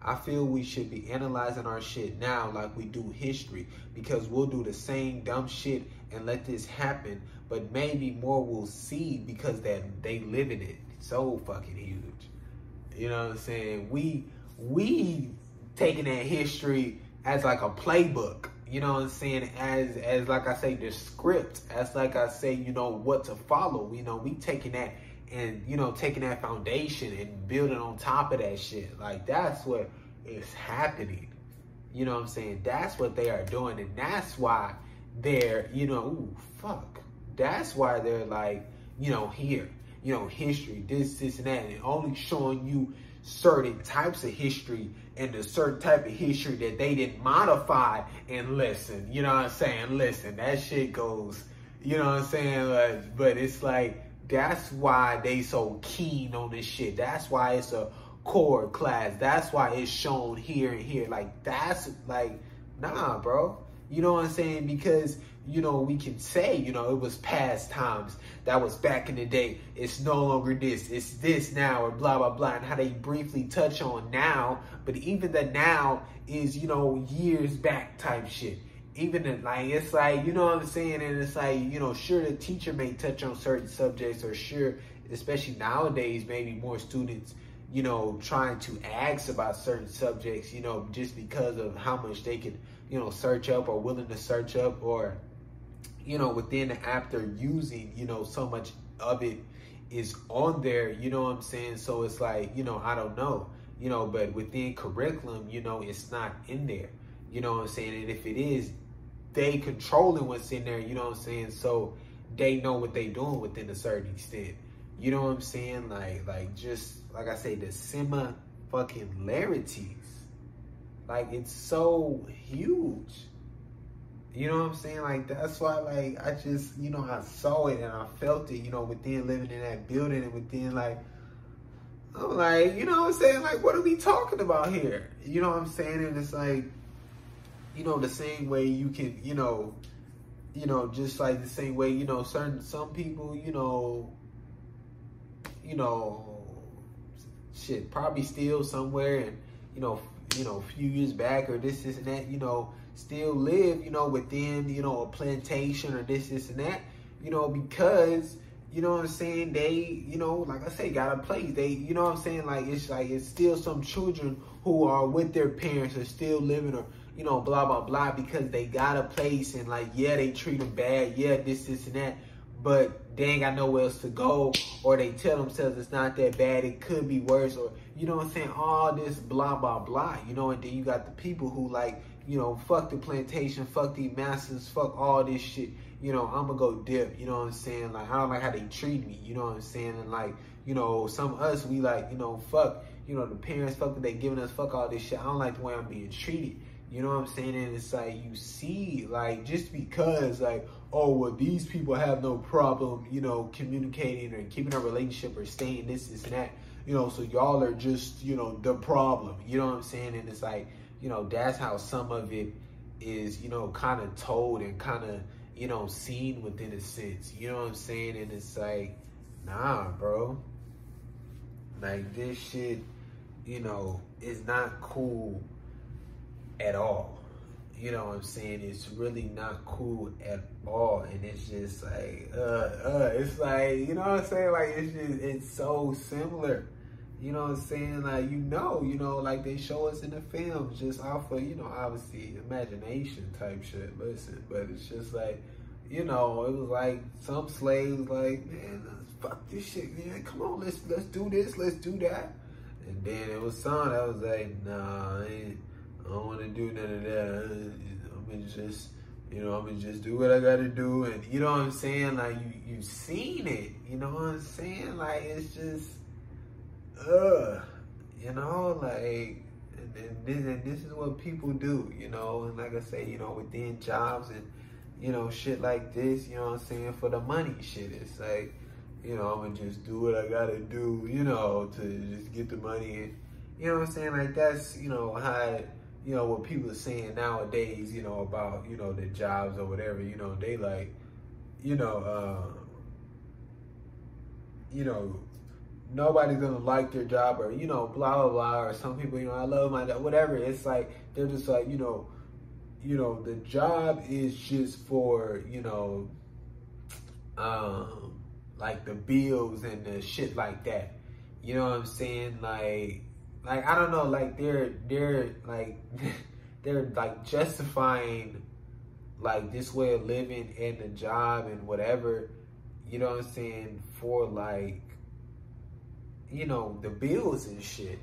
I feel we should be analyzing our shit now like we do history because we'll do the same dumb shit and let this happen, but maybe more will see because that they live in it. so fucking huge. You know what I'm saying? We we taking that history as like a playbook. You know what I'm saying? As as like I say, the script. As like I say, you know what to follow. You know, we taking that and you know taking that foundation and building on top of that shit like that's what is happening you know what i'm saying that's what they are doing and that's why they're you know ooh, fuck that's why they're like you know here you know history this this and that and only showing you certain types of history and the certain type of history that they didn't modify and listen you know what i'm saying listen that shit goes you know what i'm saying like, but it's like that's why they so keen on this shit. That's why it's a core class. That's why it's shown here and here. Like that's like, nah, bro. You know what I'm saying? Because you know we can say you know it was past times. That was back in the day. It's no longer this. It's this now, or blah blah blah. And how they briefly touch on now, but even the now is you know years back type shit even like it's like you know what I'm saying, and it's like you know, sure the teacher may touch on certain subjects, or sure, especially nowadays, maybe more students, you know, trying to ask about certain subjects, you know, just because of how much they can, you know, search up or willing to search up or, you know, within the app they're using, you know, so much of it is on there, you know what I'm saying? So it's like, you know, I don't know, you know, but within curriculum, you know, it's not in there, you know what I'm saying? And if it is, they controlling what's in there, you know what I'm saying? So they know what they doing within a certain extent. You know what I'm saying? Like, like just like I say, the semi fucking larities. Like it's so huge. You know what I'm saying? Like that's why like I just, you know, I saw it and I felt it, you know, within living in that building and within like I'm like, you know what I'm saying? Like what are we talking about here? You know what I'm saying? And it's like, you know, the same way you can, you know, you know, just like the same way, you know, certain some people, you know, you know, shit, probably still somewhere and, you know, you know, a few years back or this, this and that, you know, still live, you know, within, you know, a plantation or this, this and that, you know, because, you know what I'm saying, they, you know, like I say, got a place. They, you know what I'm saying? Like it's like it's still some children who are with their parents are still living or you know, blah blah blah because they got a place and like yeah, they treat them bad, yeah, this, this and that but they ain't got nowhere else to go, or they tell themselves it's not that bad, it could be worse, or you know what I'm saying, all this blah blah blah, you know, and then you got the people who like, you know, fuck the plantation, fuck the masters, fuck all this shit, you know, I'm gonna go dip, you know what I'm saying? Like I don't like how they treat me, you know what I'm saying? And like, you know, some of us we like, you know, fuck, you know, the parents fuck what they giving us, fuck all this shit. I don't like the way I'm being treated. You know what I'm saying? And it's like you see, like just because like, oh well these people have no problem, you know, communicating or keeping a relationship or staying this, this and that, you know, so y'all are just, you know, the problem. You know what I'm saying? And it's like, you know, that's how some of it is, you know, kind of told and kind of, you know, seen within a sense. You know what I'm saying? And it's like, nah, bro. Like this shit, you know, is not cool at all. You know what I'm saying? It's really not cool at all. And it's just like, uh, uh, it's like, you know what I'm saying? Like, it's just, it's so similar. You know what I'm saying? Like, you know, you know, like they show us in the films just off of, you know, obviously imagination type shit. Listen, but it's just like, you know, it was like some slaves like, man, fuck this shit, man. Come on, let's let's do this, let's do that. And then it was some that was like, nah, I I don't want to do none of that. I'm gonna just, you know, I'm gonna just do what I gotta do, and you know what I'm saying? Like you, you've seen it. You know what I'm saying? Like it's just, uh, you know, like, and, and this, and this is what people do. You know, and like I say, you know, within jobs and you know shit like this. You know what I'm saying? For the money, shit. It's like, you know, I'm gonna just do what I gotta do. You know, to just get the money. And, you know what I'm saying? Like that's, you know, how you know, what people are saying nowadays, you know, about, you know, their jobs or whatever, you know, they like, you know, uh, you know, nobody's gonna like their job or, you know, blah, blah, blah, or some people, you know, I love my job, whatever. It's like, they're just like, you know, you know, the job is just for, you know, um, like the bills and the shit like that. You know what I'm saying? Like, like I don't know, like they're they're like they're like justifying like this way of living and the job and whatever, you know what I'm saying, for like you know, the bills and shit.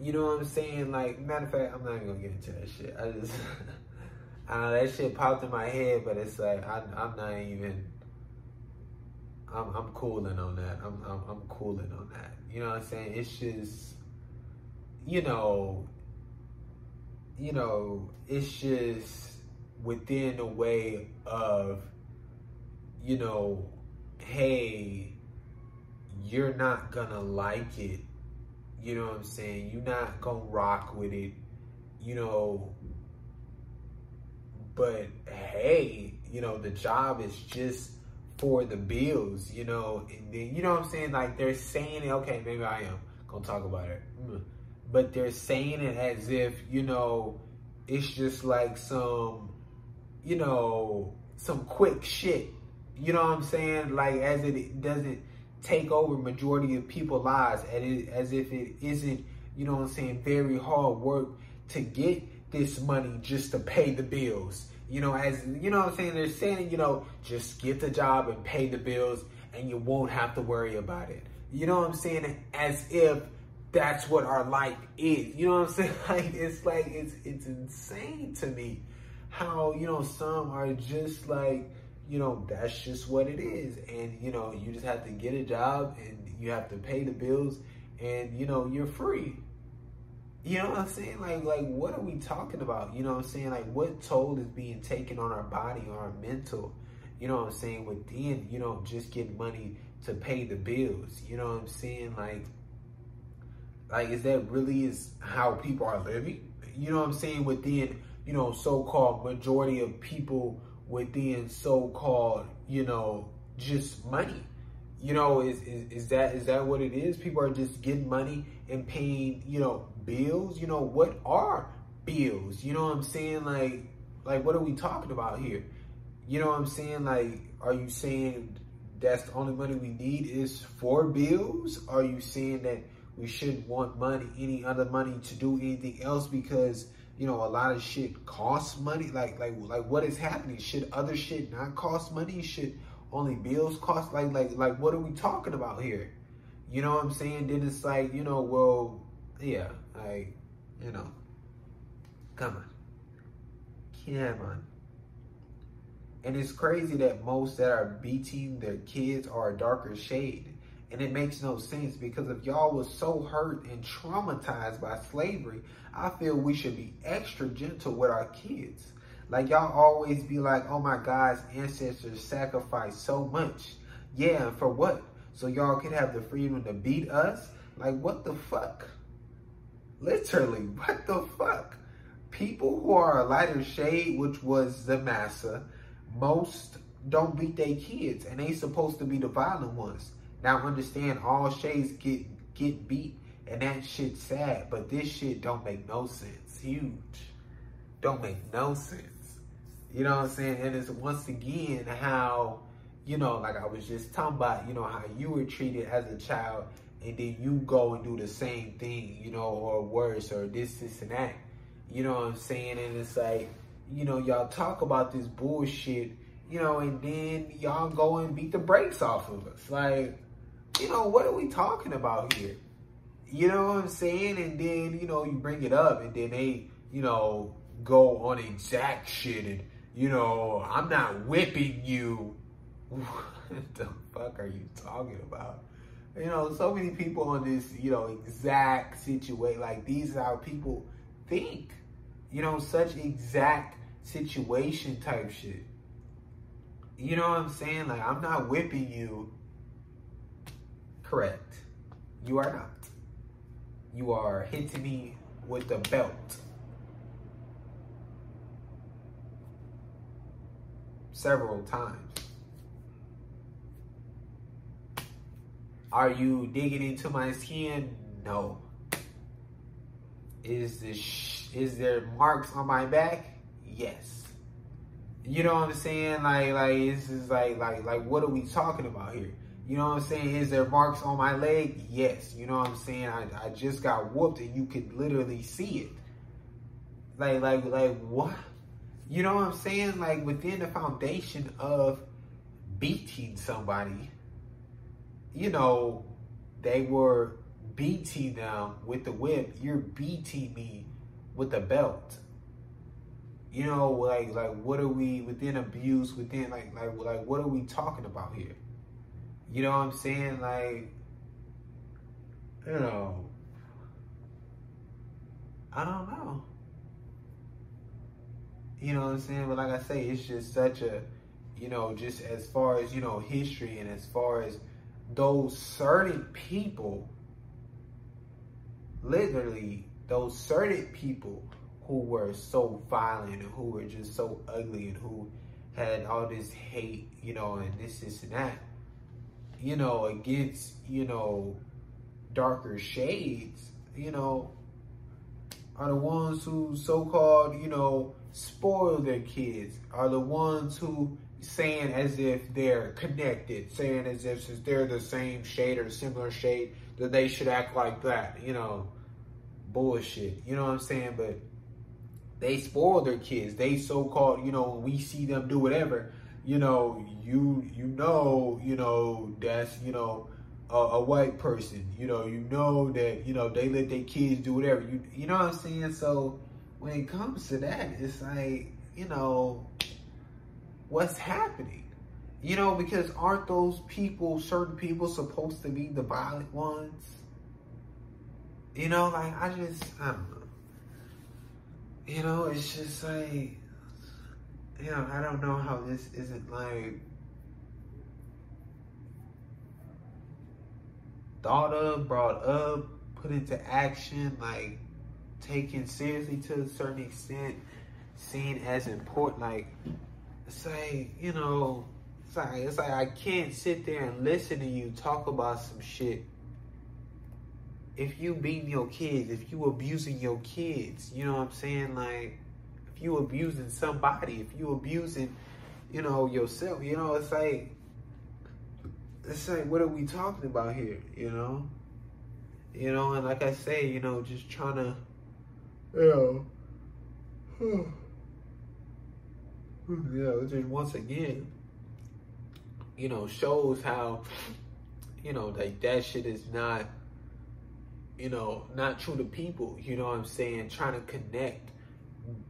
You know what I'm saying? Like, matter of fact, I'm not even gonna get into that shit. I just, I know that shit popped in my head, but it's like I, am not even. I'm, I'm cooling on that. I'm, I'm, I'm cooling on that. You know what I'm saying? It's just you know, you know, it's just within a way of, you know, hey, you're not gonna like it. You know what I'm saying? You're not gonna rock with it, you know. But hey, you know, the job is just for the bills, you know. And then, you know what I'm saying? Like they're saying, okay, maybe I am gonna talk about it. But they're saying it as if, you know, it's just like some, you know, some quick shit. You know what I'm saying? Like as it doesn't take over majority of people's lives, as if it isn't, you know what I'm saying, very hard work to get this money just to pay the bills. You know, as you know what I'm saying, they're saying, you know, just get the job and pay the bills and you won't have to worry about it. You know what I'm saying? As if that's what our life is. You know what I'm saying? Like it's like it's it's insane to me how, you know, some are just like, you know, that's just what it is. And, you know, you just have to get a job and you have to pay the bills and, you know, you're free. You know what I'm saying? Like, like, what are we talking about? You know what I'm saying? Like, what toll is being taken on our body or our mental? You know what I'm saying? Within, you know, just get money to pay the bills. You know what I'm saying? Like, like, is that really is how people are living? You know what I'm saying? Within, you know, so-called majority of people within so-called, you know, just money. You know, is, is is that is that what it is? People are just getting money and paying, you know, bills. You know, what are bills? You know what I'm saying? Like, like what are we talking about here? You know what I'm saying? Like, are you saying that's the only money we need is for bills? Are you saying that we shouldn't want money, any other money to do anything else because you know, a lot of shit costs money. Like, like, like, what is happening? Should other shit not cost money? Should only bills cost? Like, like, like, what are we talking about here? You know what I'm saying? Then it's like, you know, well, yeah, like, you know, come on, come on. And it's crazy that most that are beating their kids are a darker shade. And it makes no sense because if y'all was so hurt and traumatized by slavery, I feel we should be extra gentle with our kids. Like y'all always be like, oh my God's ancestors sacrificed so much. Yeah, for what? So y'all can have the freedom to beat us? Like what the fuck? Literally, what the fuck? People who are a lighter shade, which was the massa, most don't beat their kids and they supposed to be the violent ones. Now understand all shades get get beat and that shit's sad, but this shit don't make no sense. Huge. Don't make no sense. You know what I'm saying? And it's once again how, you know, like I was just talking about, you know, how you were treated as a child and then you go and do the same thing, you know, or worse, or this, this, and that. You know what I'm saying? And it's like, you know, y'all talk about this bullshit, you know, and then y'all go and beat the brakes off of us. Like, you know, what are we talking about here? You know what I'm saying? And then, you know, you bring it up and then they, you know, go on exact shit and, you know, I'm not whipping you. what the fuck are you talking about? You know, so many people on this, you know, exact situation. Like, these are how people think. You know, such exact situation type shit. You know what I'm saying? Like, I'm not whipping you. Correct. You are not you are hitting me with the belt. Several times. Are you digging into my skin? No. Is this is there marks on my back? Yes. You know what I'm saying? Like like this is like like like what are we talking about here? You know what I'm saying? Is there marks on my leg? Yes. You know what I'm saying? I, I just got whooped and you could literally see it. Like, like, like what? You know what I'm saying? Like within the foundation of beating somebody, you know, they were beating them with the whip. You're beating me with the belt. You know, like, like what are we within abuse? Within like, like, like what are we talking about here? You know what I'm saying? Like, you know, I don't know. You know what I'm saying? But like I say, it's just such a, you know, just as far as, you know, history and as far as those certain people, literally, those certain people who were so violent and who were just so ugly and who had all this hate, you know, and this, this, and that you know, against, you know, darker shades, you know, are the ones who so-called, you know, spoil their kids, are the ones who saying as if they're connected, saying as if since they're the same shade or similar shade, that they should act like that, you know, bullshit. You know what I'm saying? But they spoil their kids. They so-called, you know, we see them do whatever, you know, you you know, you know, that's, you know, a, a, white person. You know, you know that, you know, they let their kids do whatever. You you know what I'm saying? So when it comes to that, it's like, you know, what's happening? You know, because aren't those people, certain people, supposed to be the violent ones? You know, like I just I don't know. You know, it's just like you know, I don't know how this isn't like thought of, brought up, put into action, like taken seriously to a certain extent, seen as important. Like, it's like, you know, it's like, it's like I can't sit there and listen to you talk about some shit. If you beating your kids, if you abusing your kids, you know what I'm saying? Like, if you abusing somebody, if you abusing, you know, yourself, you know, it's like, it's like, what are we talking about here, you know? You know, and like I say, you know, just trying to, you know, hmm, you know, just once again, you know, shows how, you know, like that shit is not, you know, not true to people. You know what I'm saying? Trying to connect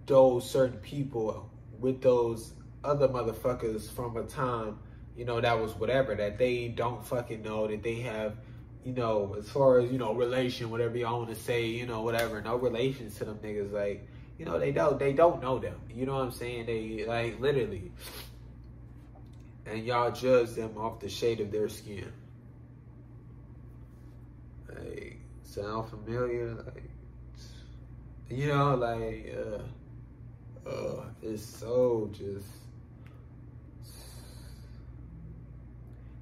those certain people with those other motherfuckers from a time, you know, that was whatever, that they don't fucking know, that they have, you know, as far as, you know, relation, whatever y'all want to say, you know, whatever, no relations to them niggas, like, you know, they don't, they don't know them. You know what I'm saying? They, like, literally and y'all judge them off the shade of their skin. Like, sound familiar? Like, you know, like, uh, uh, it's so just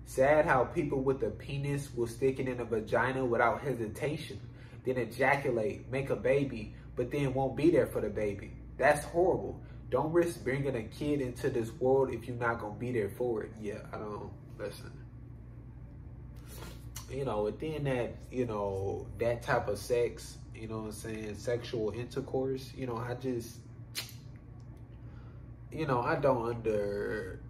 sad how people with a penis will stick it in a vagina without hesitation, then ejaculate, make a baby, but then won't be there for the baby. That's horrible. Don't risk bringing a kid into this world if you're not gonna be there for it. Yeah, I don't listen. You know, within that, you know, that type of sex, you know what I'm saying, sexual intercourse, you know, I just you know, I don't under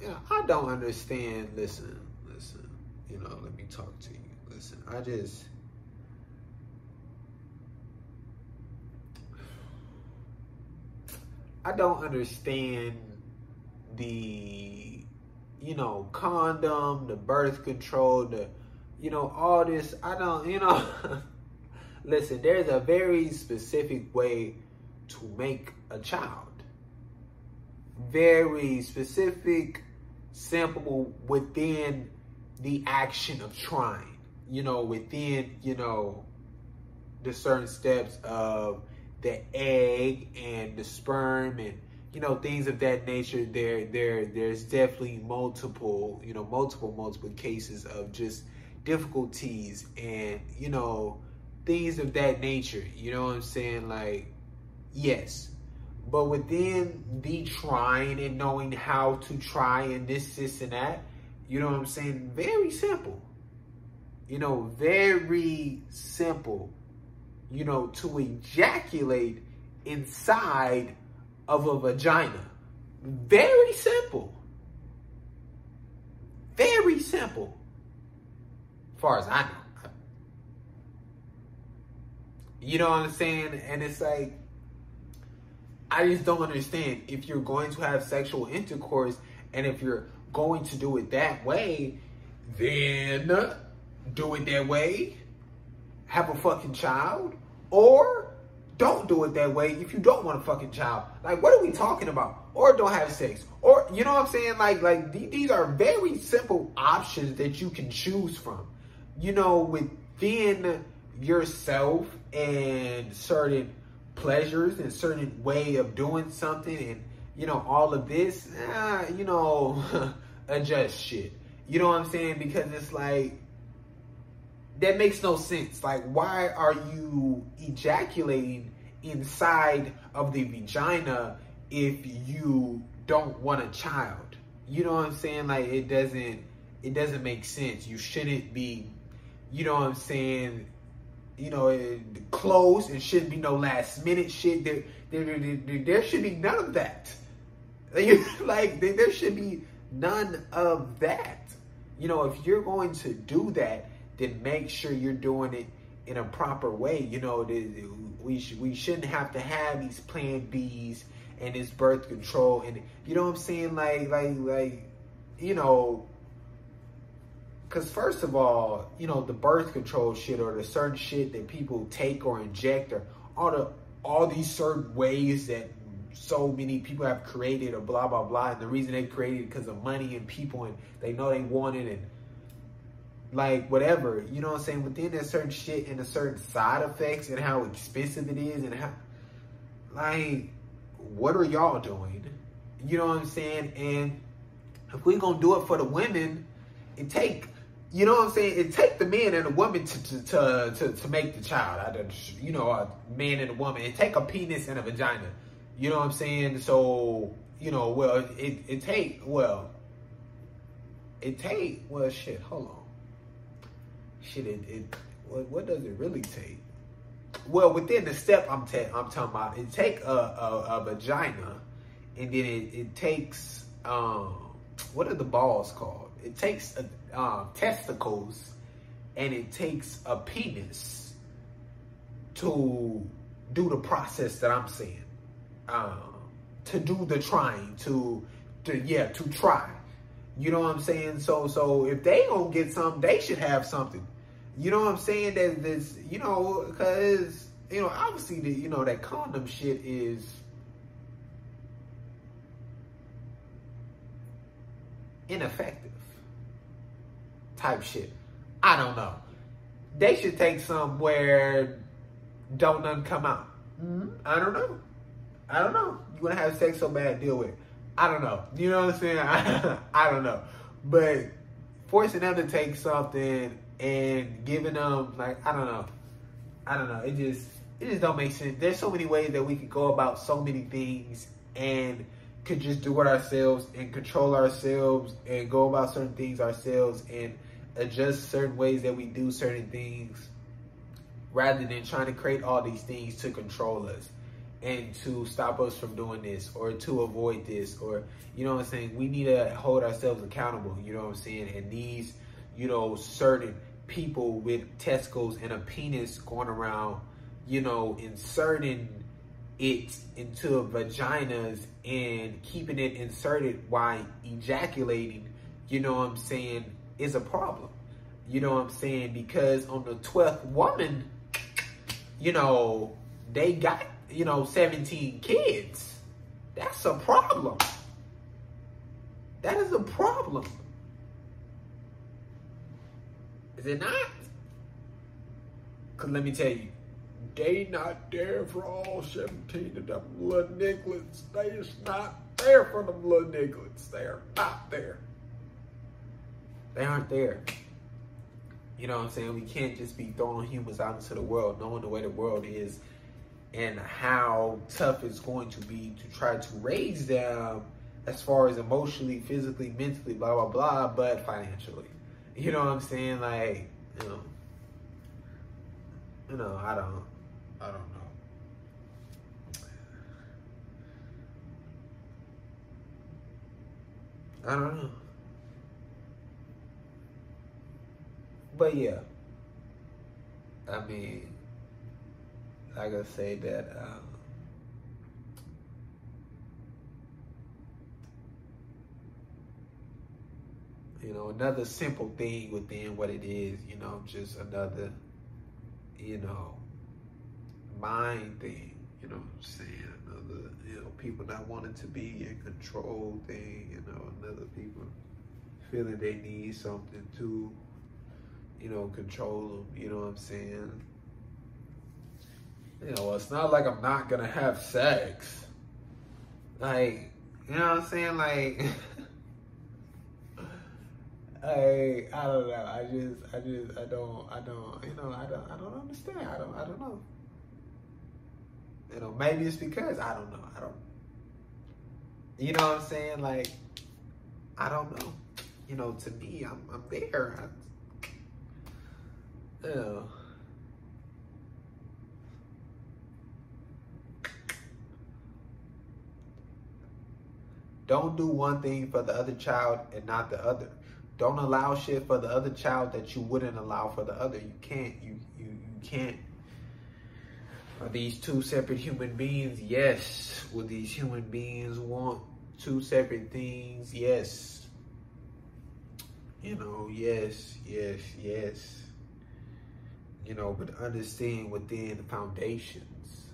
you know, I don't understand, listen, listen, you know, let me talk to you. Listen, I just I don't understand the, you know, condom, the birth control, the, you know, all this. I don't, you know, listen, there's a very specific way to make a child. Very specific, simple within the action of trying, you know, within, you know, the certain steps of the egg and the sperm and you know things of that nature there there there's definitely multiple you know multiple multiple cases of just difficulties and you know things of that nature you know what i'm saying like yes but within the trying and knowing how to try and this this and that you know what i'm saying very simple you know very simple you know, to ejaculate inside of a vagina. Very simple. Very simple. As far as I know. You know what I'm saying? And it's like, I just don't understand. If you're going to have sexual intercourse and if you're going to do it that way, then do it that way. Have a fucking child or don't do it that way if you don't want a fucking child. Like, what are we talking about? Or don't have sex. Or, you know what I'm saying? Like, like these are very simple options that you can choose from. You know, within yourself and certain pleasures and certain way of doing something and, you know, all of this, you know, adjust shit. You know what I'm saying? Because it's like, that makes no sense. Like, why are you ejaculating inside of the vagina if you don't want a child? You know what I'm saying? Like, it doesn't, it doesn't make sense. You shouldn't be, you know what I'm saying? You know, close. It shouldn't be no last minute shit. There, there, there, there should be none of that. like there should be none of that. You know, if you're going to do that, then make sure you're doing it in a proper way. You know, we sh- we shouldn't have to have these Plan Bs and this birth control, and you know what I'm saying? Like, like, like, you know, because first of all, you know, the birth control shit or the certain shit that people take or inject or all the all these certain ways that so many people have created or blah blah blah and the reason they created because of money and people and they know they want it and like whatever you know what i'm saying? Within that certain shit and the certain side effects and how expensive it is and how like what are y'all doing? You know what i'm saying? And if we gonna do it for the women it take you know what I'm saying? It take the man and the woman to to to, to, to make the child. I, you know, a man and a woman. It take a penis and a vagina. You know what I'm saying? So you know, well, it it take well, it take well, shit. Hold on, shit. It, it what what does it really take? Well, within the step I'm ta- I'm talking about, it take a, a, a vagina, and then it, it takes um what are the balls called? It takes a, uh, testicles and it takes a penis to do the process that I'm saying. Um, to do the trying, to, to yeah, to try. You know what I'm saying? So so if they gonna get something, they should have something. You know what I'm saying? That this, you know, because you know, obviously the you know that condom shit is ineffective type shit. I don't know. They should take some where don't none come out. Mm-hmm. I don't know. I don't know. You want to have sex so bad, deal with it. I don't know. You know what I'm saying? I, I don't know. But forcing them to take something and giving them like I don't know. I don't know. It just it just don't make sense. There's so many ways that we could go about so many things and could just do it ourselves and control ourselves and go about certain things ourselves and adjust certain ways that we do certain things rather than trying to create all these things to control us and to stop us from doing this or to avoid this or you know what I'm saying? We need to hold ourselves accountable you know what I'm saying? And these you know certain people with testicles and a penis going around you know inserting it into vaginas and keeping it inserted while ejaculating you know what I'm saying is a problem. You know what I'm saying? Because on the 12th woman, you know, they got, you know, 17 kids. That's a problem. That is a problem. Is it not? Because let me tell you, they not there for all 17 of them little nigglets. They is not there for them little nigglets. They are not there. They aren't there. You know what I'm saying? We can't just be throwing humans out into the world, knowing the way the world is and how tough it's going to be to try to raise them as far as emotionally, physically, mentally, blah, blah, blah, but financially. You know what I'm saying? Like, you know, you know, I don't, I don't know. I don't know. But yeah, I mean, I say that. Um, you know, another simple thing within what it is, you know, just another, you know, mind thing, you know what I'm saying? Another, you know, people not wanting to be in control thing, you know, another people feeling they need something to you know, control them. You know what I'm saying? You know, it's not like I'm not gonna have sex. Like, you know what I'm saying? Like, I I don't know. I just I just I don't I don't you know I don't I don't understand. I don't I don't know. You know, maybe it's because I don't know. I don't. You know what I'm saying? Like, I don't know. You know, to me, I'm I'm there. I, ew. Don't do one thing for the other child and not the other. Don't allow shit for the other child that you wouldn't allow for the other. You can't. You you you can't are these two separate human beings? Yes. Will these human beings want two separate things? Yes. You know, yes, yes, yes. You know, but understand within the foundations.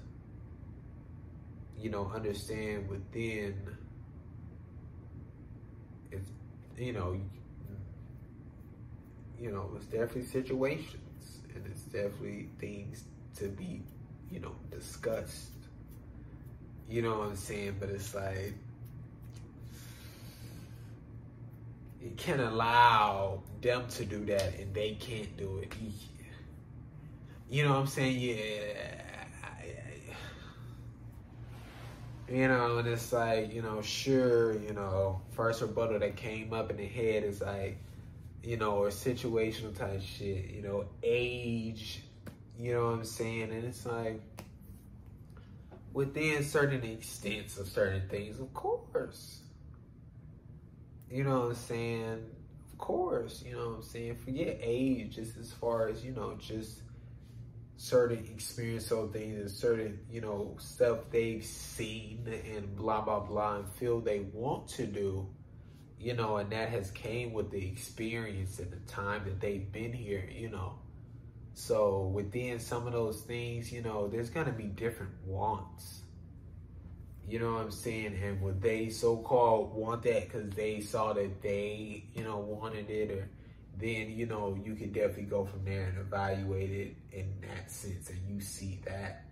You know, understand within it's you know you know, it's definitely situations and it's definitely things to be, you know, disgust. You know what I'm saying? But it's like you can't allow them to do that and they can't do it. You know what I'm saying? Yeah. You know, and it's like, you know, sure, you know, first rebuttal that came up in the head is like, you know, or situational type shit, you know, age, you know what I'm saying? And it's like, within certain extents of certain things, of course. You know what I'm saying? Of course, you know what I'm saying? Forget age, just as far as, you know, just certain experience of things and certain, you know, stuff they've seen and blah, blah, blah, and feel they want to do, you know, and that has came with the experience and the time that they've been here, you know. So within some of those things, you know, there's to be different wants you know what I'm saying? And would they so called want that because they saw that they, you know, wanted it or then, you know, you could definitely go from there and evaluate it in that sense and you see that.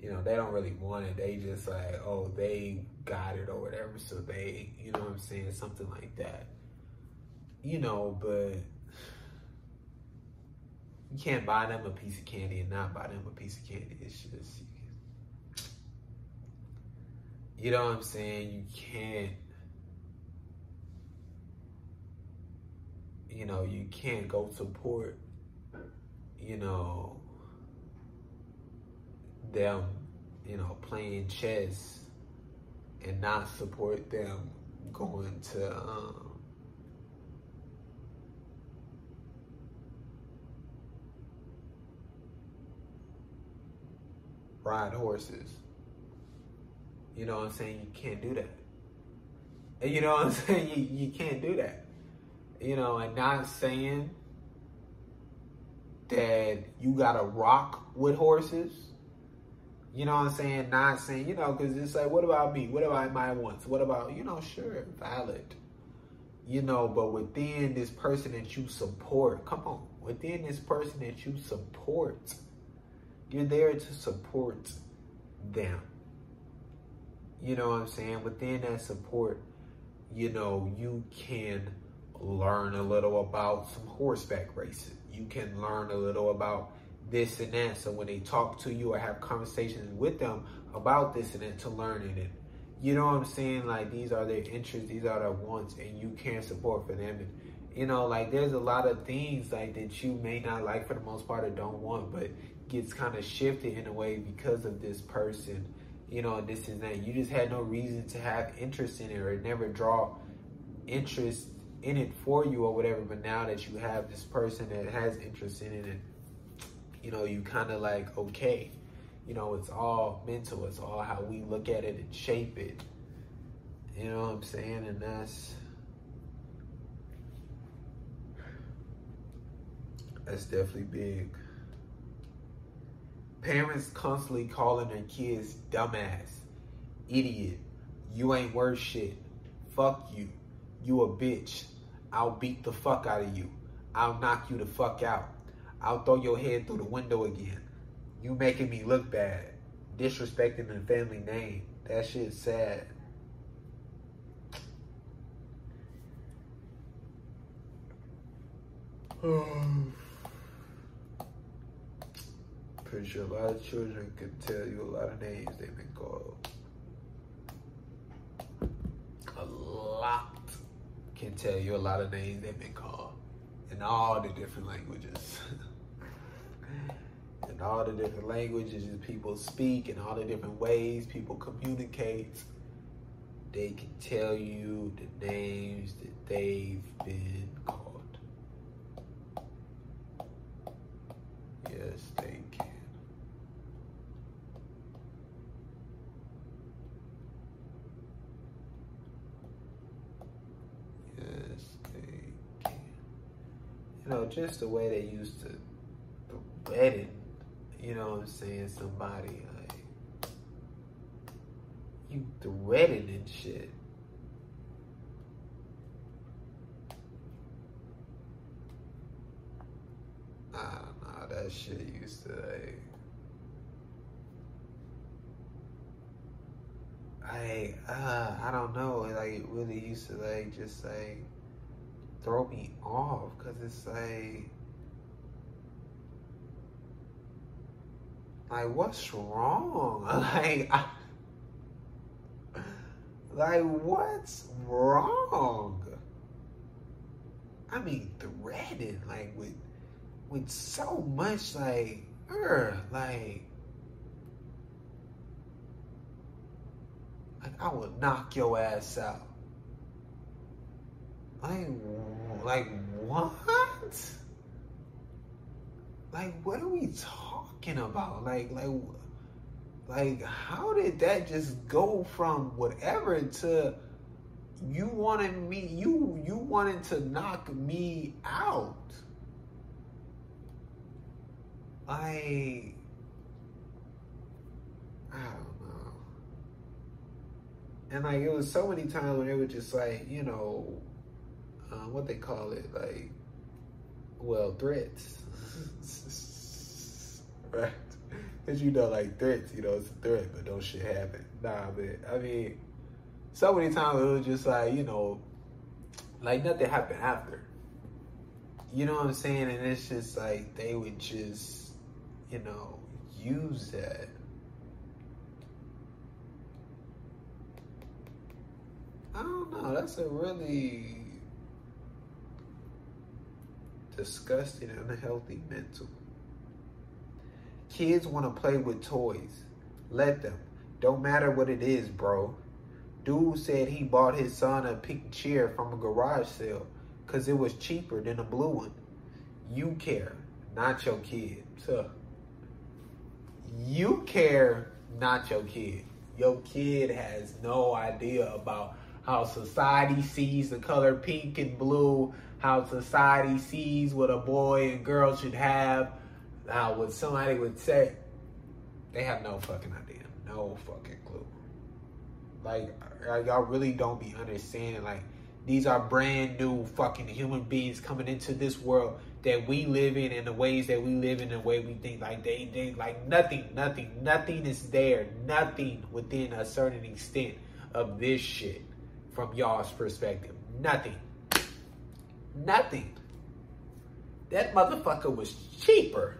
You know, they don't really want it. They just like, oh, they got it or whatever. So they, you know what I'm saying? Something like that. You know, but you can't buy them a piece of candy and not buy them a piece of candy. It's just, you know what I'm saying? You can't, you know, you can't go support, you know, them, you know, playing chess and not support them going to, um, ride horses. You know what I'm saying? You can't do that. And you know what I'm saying? You, you can't do that. You know, and not saying that you gotta rock with horses. You know what I'm saying? Not saying, you know, because it's like, what about me? What about my wants? What about, you know, sure, valid. You know, but within this person that you support, come on, within this person that you support, you're there to support them. You know what I'm saying? Within that support, you know, you can learn a little about some horseback racing. You can learn a little about this and that. So when they talk to you or have conversations with them about this and that to learn it. You know what I'm saying? Like these are their interests, these are their wants, and you can support for them. And you know, like there's a lot of things like that you may not like for the most part or don't want, but gets kind of shifted in a way because of this person you know, this and that. You just had no reason to have interest in it or never draw interest in it for you or whatever. But now that you have this person that has interest in it you know, you kind of like, okay, you know, it's all mental. It's all how we look at it and shape it. You know what I'm saying? And that's, that's definitely big. Parents constantly calling their kids dumbass, idiot, you ain't worth shit, fuck you, you a bitch, I'll beat the fuck out of you, I'll knock you the fuck out, I'll throw your head through the window again, you making me look bad, disrespecting the family name, that shit's sad. pretty sure a lot of children can tell you a lot of names they've been called. A lot can tell you a lot of names they've been called in all the different languages. in all the different languages people speak, in all the different ways people communicate. they can tell you the names that they've been called. Yes, they can. Yes, they can. You know, just the way they used to, wedding, you know what I'm saying? Somebody, like, you threatened and shit. I don't know. That shit used to like. I uh, I don't know. Like it really used to like just like throw me off because it's like like what's wrong? Like I, like what's wrong? I mean threatening like with with so much like er, like like I will knock your ass out. Like like what? Like what are we talking about? Like like like how did that just go from whatever to you wanted me you you wanted to knock me out? Like, I don't know. And like, it was so many times when they were just like, you know, uh, what they call it, like, well, threats, right? Because you know, like threats, you know, it's a threat, but don't shit happen. Nah, but I mean, so many times it was just like, you know, like nothing happened after. You know what I'm saying? And it's just like they would just you know, use that. I don't know. That's a really disgusting and unhealthy mental. Kids want to play with toys. Let them. Don't matter what it is, bro. Dude said he bought his son a pink chair from a garage sale because it was cheaper than a blue one. You care, not your kid. So, you care, not your kid. Your kid has no idea about how society sees the color pink and blue, how society sees what a boy and girl should have, how what somebody would say. They have no fucking idea. No fucking clue. Like, uh, y'all really don't be understanding. Like, these are brand new fucking human beings coming into this world that we live in and the ways that we live in the way we think like they they like nothing nothing nothing is there nothing within a certain extent of this shit from y'all's perspective nothing nothing that motherfucker was cheaper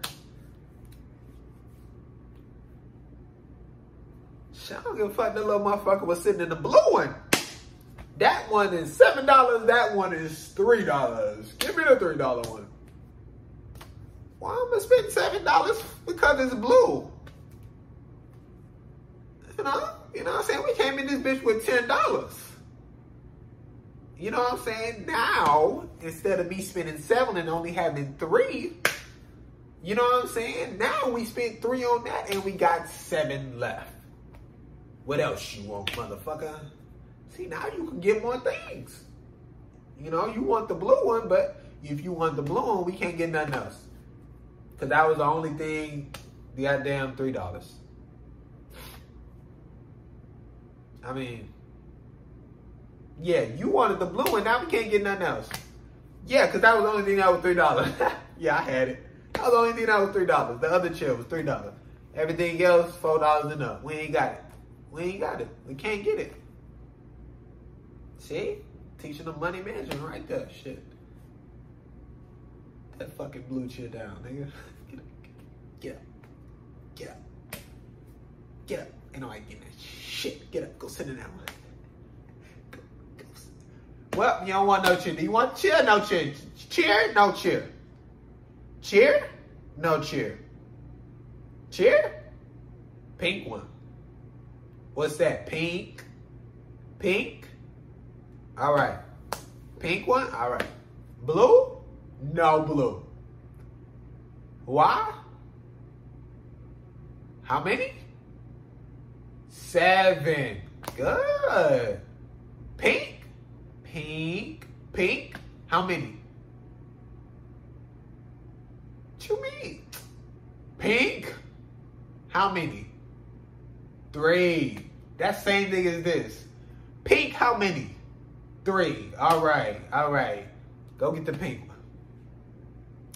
I don't give a fuck that little motherfucker was sitting in the blue one. That one is seven dollars. That one is three dollars. Give me the three dollar one. Why am I spending seven dollars because it's blue? You know, you know what I'm saying? We came in this bitch with ten dollars. You know what I'm saying? Now, instead of me spending seven and only having three, you know what I'm saying? Now we spent three on that and we got seven left. What else you want, motherfucker? See, now you can get more things. You know, you want the blue one, but if you want the blue one, we can't get nothing else. Cause that was the only thing, the goddamn three dollars. I mean, yeah, you wanted the blue one, now we can't get nothing else. Yeah, cause that was the only thing that was three dollars. yeah, I had it. That was the only thing that was three dollars. The other chair was three dollars. Everything else, four dollars and up. We ain't got it. We ain't got it. We can't get it. See? Teaching them money management right there. Shit that fucking blue chair down, nigga. Get up. Get up. Get up. Get up. And I Ain't getting that shit. Get up. Go sit down. Go, go. Well, you don't want no chair. Do you want chair? No chair. Chair? No chair. Chair? No chair. Chair? Pink one. What's that? Pink? Pink? All right. Pink one? All right. Blue? No blue. Why? How many? Seven. Good. Pink? Pink? Pink? How many? What you? Pink? How many? Three. That same thing as this. Pink, how many? Three. All right. All right. Go get the pink one.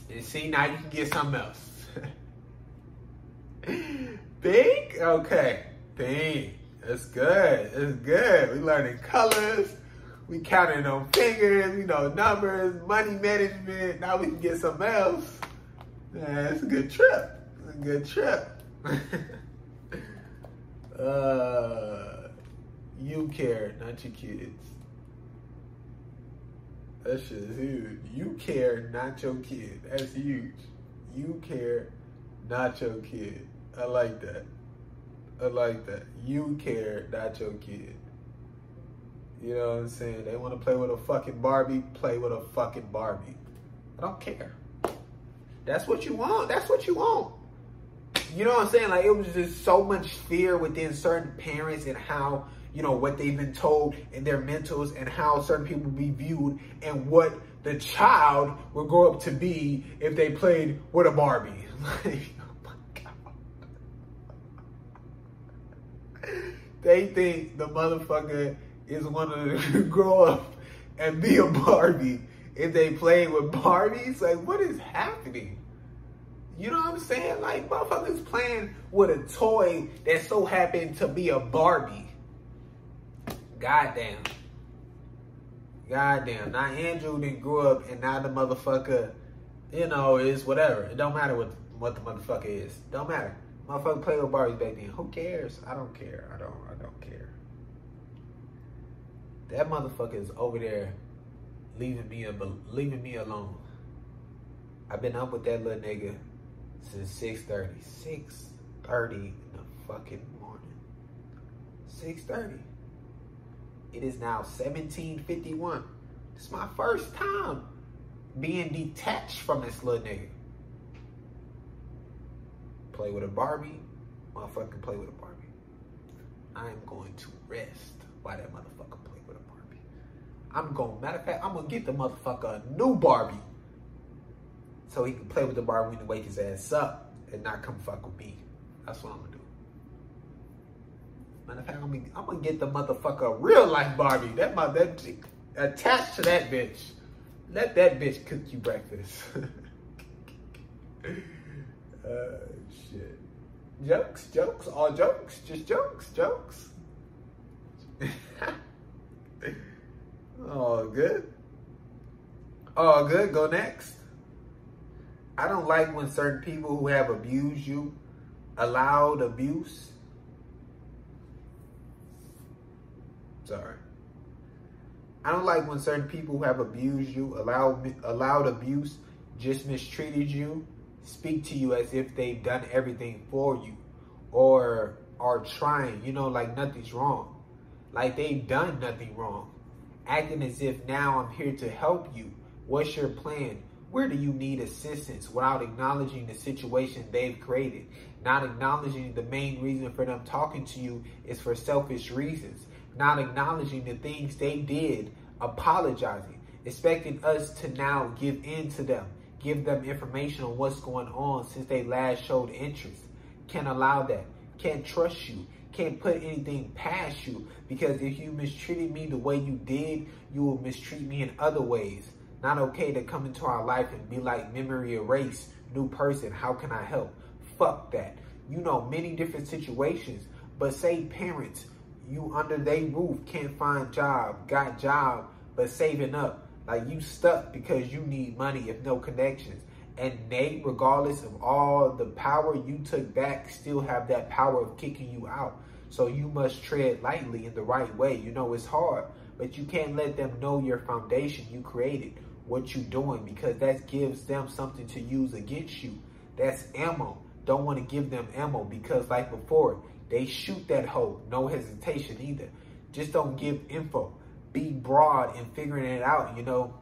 And see, now you can get something else. pink? Okay. Pink. That's good. That's good. We learning colors. We counting on fingers, you know, numbers, money management. Now we can get something else. Man, it's a good trip. It's a good trip. uh, you care, not your kids. That shit is huge. You care, not your kid. That's huge. You care, not your kid. I like that. I like that. You care, not your kid. You know what I'm saying? They want to play with a fucking Barbie, play with a fucking Barbie. I don't care. That's what you want. That's what you want. You know what I'm saying? Like it was just so much fear within certain parents and how, you know, what they've been told in their mentals and how certain people be viewed and what the child will grow up to be if they played with a Barbie. They think the motherfucker is gonna grow up and be a Barbie if they play with Barbies. Like, what is happening? You know what I'm saying? Like, motherfuckers playing with a toy that so happened to be a Barbie. Goddamn. Goddamn. Now Andrew didn't grow up and now the motherfucker, you know, is whatever. It don't matter what what the motherfucker is. Don't matter. Motherfucker played with Barbies back then. Who cares? I don't care. I don't. That motherfucker is over there leaving me leaving me alone. I've been up with that little nigga since 6.30. 6.30 in the fucking morning. 6.30. It is now 17.51. This is my first time being detached from this little nigga. Play with a Barbie, motherfucker play with a Barbie. I am going to rest while that motherfucker play with a Barbie. I'm going, matter of fact, I'm gonna get the motherfucker a new Barbie so he can play with the Barbie he wake his ass up and not come fuck with me. That's what I'm gonna do. Matter of fact, I'm gonna, get the motherfucker a real life Barbie. That that attached to that bitch. Let that bitch cook you breakfast. uh, shit. Jokes, jokes, all jokes, just jokes, jokes. oh, good. Oh, good. Go next. I don't like when certain people who have abused you, allowed abuse. Sorry. I don't like when certain people who have abused you, allowed allowed abuse, just mistreated you, speak to you as if they've done everything for you or are trying, you know, like nothing's wrong. Like they've done nothing wrong. Acting as if now I'm here to help you. What's your plan? Where do you need assistance without acknowledging the situation they've created? Not acknowledging the main reason for them talking to you is for selfish reasons. Not acknowledging the things they did, apologizing, expecting us to now give in to them, give them information on what's going on since they last showed interest. Can't allow that. Can't trust you. Can't put anything past you because if you mistreated me the way you did, you will mistreat me in other ways. Not okay to come into our life and be like memory erase, new person. How can I help? Fuck that. You know, many different situations. But say parents, you under their roof, can't find job, got job, but saving up. Like you stuck because you need money if no connections. And they, regardless of all the power you took back, still have that power of kicking you out. So you must tread lightly in the right way. You know, it's hard, but you can't let them know your foundation you created what you're doing because that gives them something to use against you. That's ammo. Don't want to give them ammo because like before, they shoot that hoe. No hesitation either. Just don't give info. Be broad in figuring it out, you know.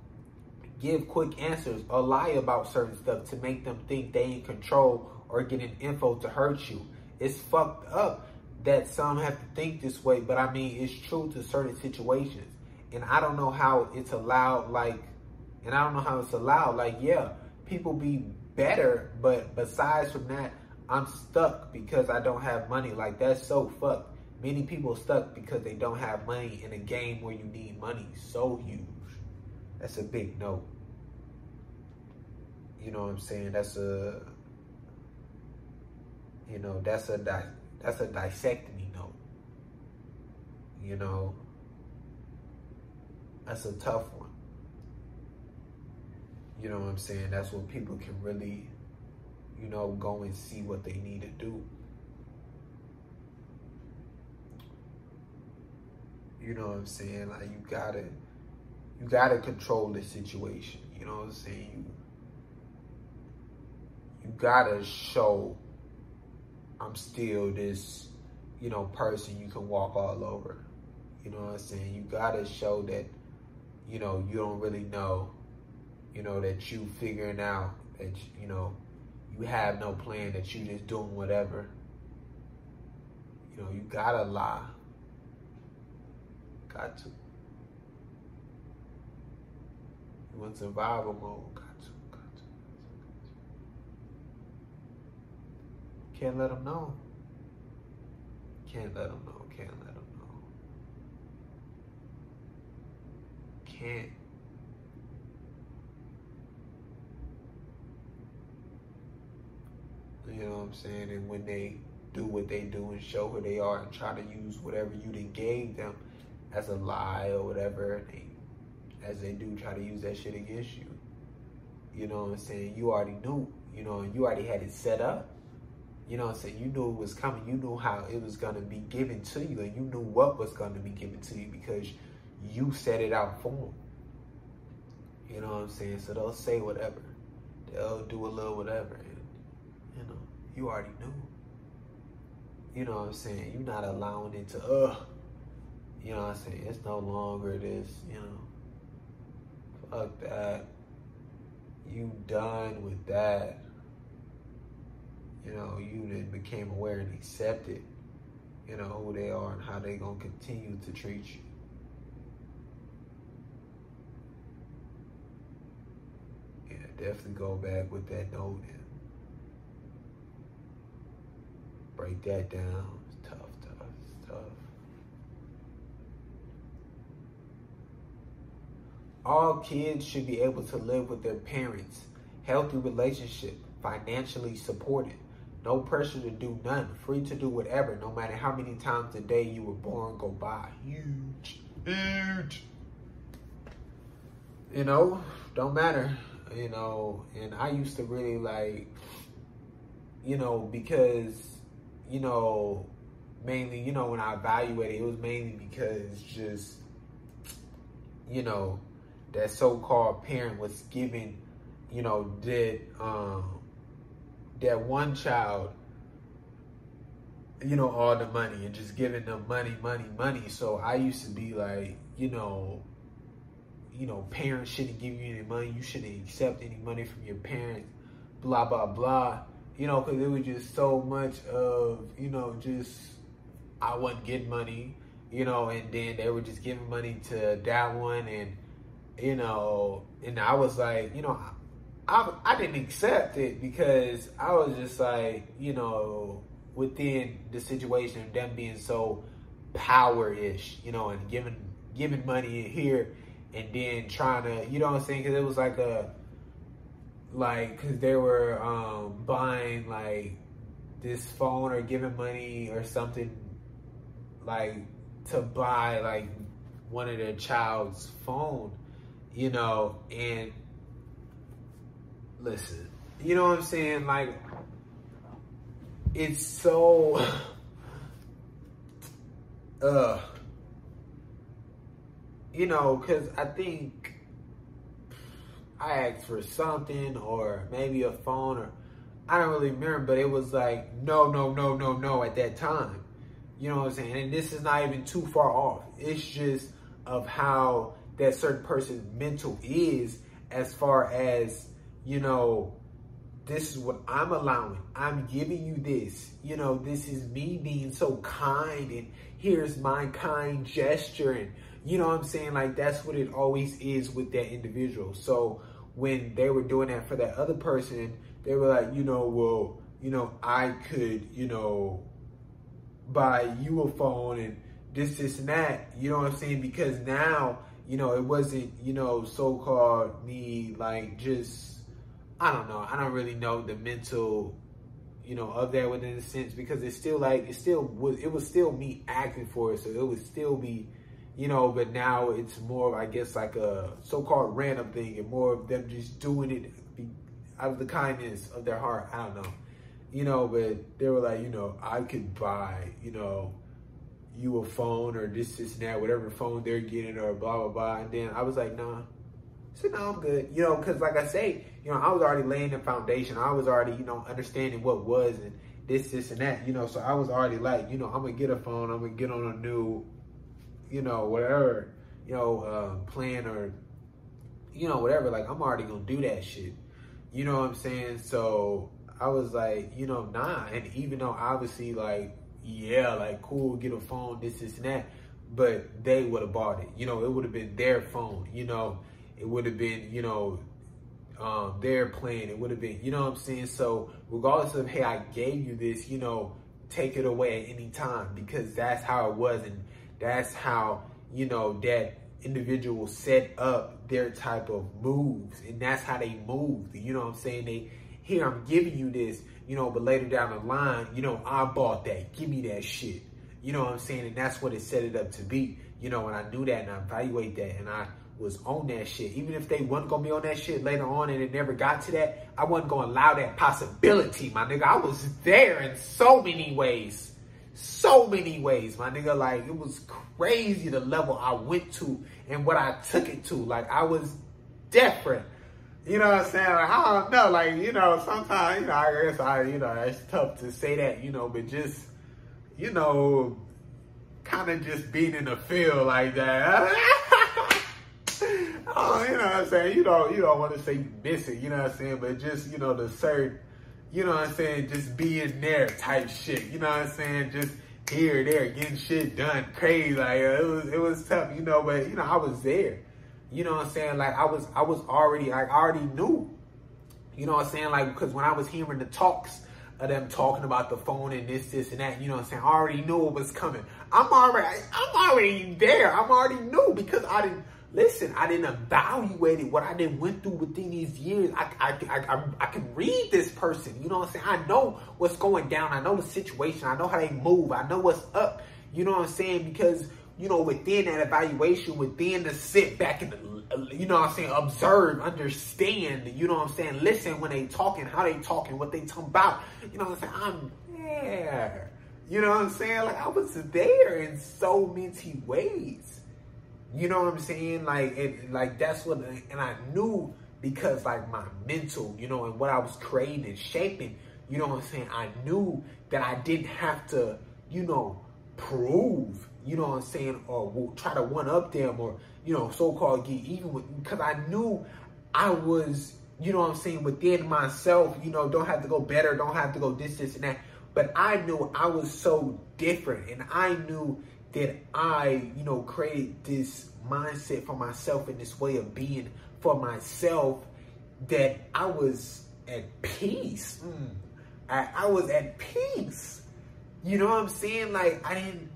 Give quick answers or lie about certain stuff to make them think they in control or getting info to hurt you. It's fucked up that some have to think this way, but I mean, it's true to certain situations. And I don't know how it's allowed, like, and I don't know how it's allowed. Like, yeah, people be better, but besides from that, I'm stuck because I don't have money. Like, that's so fucked. Many people stuck because they don't have money in a game where you need money so huge. That's a big no. You know what I'm saying? That's a you know, that's a that's a dissectomy note. You know, that's a tough one. You know what I'm saying? That's when people can really, you know, go and see what they need to do. You know what I'm saying? Like you gotta, you gotta control the situation. You know what I'm saying? You, you gotta show I'm still this, you know, person you can walk all over. You know what I'm saying? You gotta show that, you know, you don't really know, you know, that you figuring out that, you know, you have no plan, that you just doing whatever. You know, you gotta lie. Got to. Got to. Can't let them know. Can't let them know. Can't let them know. Can't. You know what I'm saying? And when they do what they do and show who they are and try to use whatever you did gave them as a lie or whatever, they, as they do try to use that shit against you. You know what I'm saying? You already knew, you know, you already had it set up. You know what I'm saying? You knew it was coming. You knew how it was going to be given to you, and you knew what was going to be given to you because you set it out for them. You know what I'm saying? So they'll say whatever. They'll do a little whatever. And, you know, you already knew. You know what I'm saying? You're not allowing it to, ugh. You know what I'm saying? It's no longer this, you know. Fuck that. You done with that you know, you then became aware and accepted, you know, who they are and how they gonna continue to treat you. Yeah, definitely go back with that note and break that down. It's tough, tough, it's tough. All kids should be able to live with their parents, healthy relationship, financially supported. No pressure to do none. Free to do whatever, no matter how many times a day you were born go by. Huge. Huge. You know, don't matter. You know, and I used to really like, you know, because, you know, mainly, you know, when I evaluated, it was mainly because just, you know, that so-called parent was giving, you know, did um that one child, you know, all the money and just giving them money, money, money. So I used to be like, you know, you know, parents shouldn't give you any money. You shouldn't accept any money from your parents. Blah blah blah. You know, because it was just so much of, you know, just I wasn't getting money. You know, and then they were just giving money to that one, and you know, and I was like, you know, I, I didn't accept it because I was just like, you know, within the situation, of them being so power-ish, you know, and giving giving money here and then trying to, you know what I'm saying? Because it was like a, like, because they were um, buying like this phone or giving money or something like to buy like one of their child's phone, you know, and listen, you know what I'm saying? Like, it's so, uh, you know, because I think I asked for something or maybe a phone or I don't really remember, but it was like, no, no, no, no, no at that time. You know what I'm saying? And this is not even too far off. It's just of how that certain person's mental is as far as, you know, this is what I'm allowing. I'm giving you this. You know, this is me being so kind and here's my kind gesture and you know what I'm saying? Like that's what it always is with that individual. So when they were doing that for that other person, they were like, you know, well, you know, I could, you know, buy you a phone and this, this, and that. You know what I'm saying? Because now, you know, it wasn't, you know, so called me like just I don't know. I don't really know the mental, you know, of that within a sense because it's still like it still was it was still me acting for it, so it would still be, you know. But now it's more, I guess, like a so-called random thing, and more of them just doing it out of the kindness of their heart. I don't know, you know. But they were like, you know, I could buy, you know, you a phone or this, this, and that, whatever phone they're getting or blah blah blah. And then I was like, nah so no, I'm good. You know, because like I say, you know, I was already laying the foundation. I was already, you know, understanding what was and this, this, and that. You know, so I was already like, you know, I'm gonna get a phone. I'm gonna get on a new, you know, whatever, you know, uh, plan or, you know, whatever. Like I'm already gonna do that shit. You know what I'm saying? So I was like, you know, nah. And even though obviously, like, yeah, like cool, get a phone, this, this, and that. But they would have bought it. You know, it would have been their phone. You know it would have been, you know, um, their plan. It would have been, you know what I'm saying? So regardless of, hey, I gave you this, you know, take it away at any time because that's how it was. And that's how, you know, that individual set up their type of moves. And that's how they moved. You know what I'm saying? They, here, I'm giving you this, you know, but later down the line, you know, I bought that. Give me that shit. You know what I'm saying? And that's what it set it up to be. You know, and I knew that and I evaluate that and I was on that shit. Even if they wasn't gonna be on that shit later on and it never got to that, I wasn't gonna allow that possibility, my nigga. I was there in so many ways. So many ways, my nigga. Like it was crazy the level I went to and what I took it to. Like I was different. You know what I'm saying? Like, I don't know. Like, you know, sometimes, you know, I guess I, you know, it's tough to say that, you know, but just, you know, kind of just being in the field like that. oh, you know what I'm saying? You don't you don't want to say miss it, you know what I'm saying? But just, you know, the certain, you know what I'm saying, just being there type shit. You know what I'm saying? Just here, there, getting shit done crazy. Like it was it was tough, you know, but you know, I was there. You know what I'm saying? Like I was I was already like I already knew. You know what I'm saying? Like because when I was hearing the talks of them talking about the phone and this, this, and that. You know what I'm saying? I already knew it was coming. I'm already, I'm already there. I'm already knew because I didn't listen, I didn't evaluate it, what I didn't went through within these years. I, I, I, I, I can read this person. You know what I'm saying? I know what's going down. I know the situation. I know how they move. I know what's up. You know what I'm saying? Because, you know, within that evaluation, within the sit back and, uh, you know I'm saying, observe, understand, you know what I'm saying, listen when they talking, how they talking, what they talking about. You know what I'm saying? I'm there. You know what I'm saying? Like I was there in so many ways. You know what I'm saying? Like, and like that's what, and I knew because like my mental, you know, and what I was creating and shaping, you know what I'm saying? I knew that I didn't have to, you know, prove, you know what I'm saying, or will try to one up them or, you know, so-called get even with, because I knew I was, you know what I'm saying, within myself, you know, don't have to go better, don't have to go this, this, and that. But I knew I was so different and I knew that I, you know, created this mindset for myself and this way of being for myself that I was at peace. Mm. I, I was at peace. You know what I'm saying? Like I didn't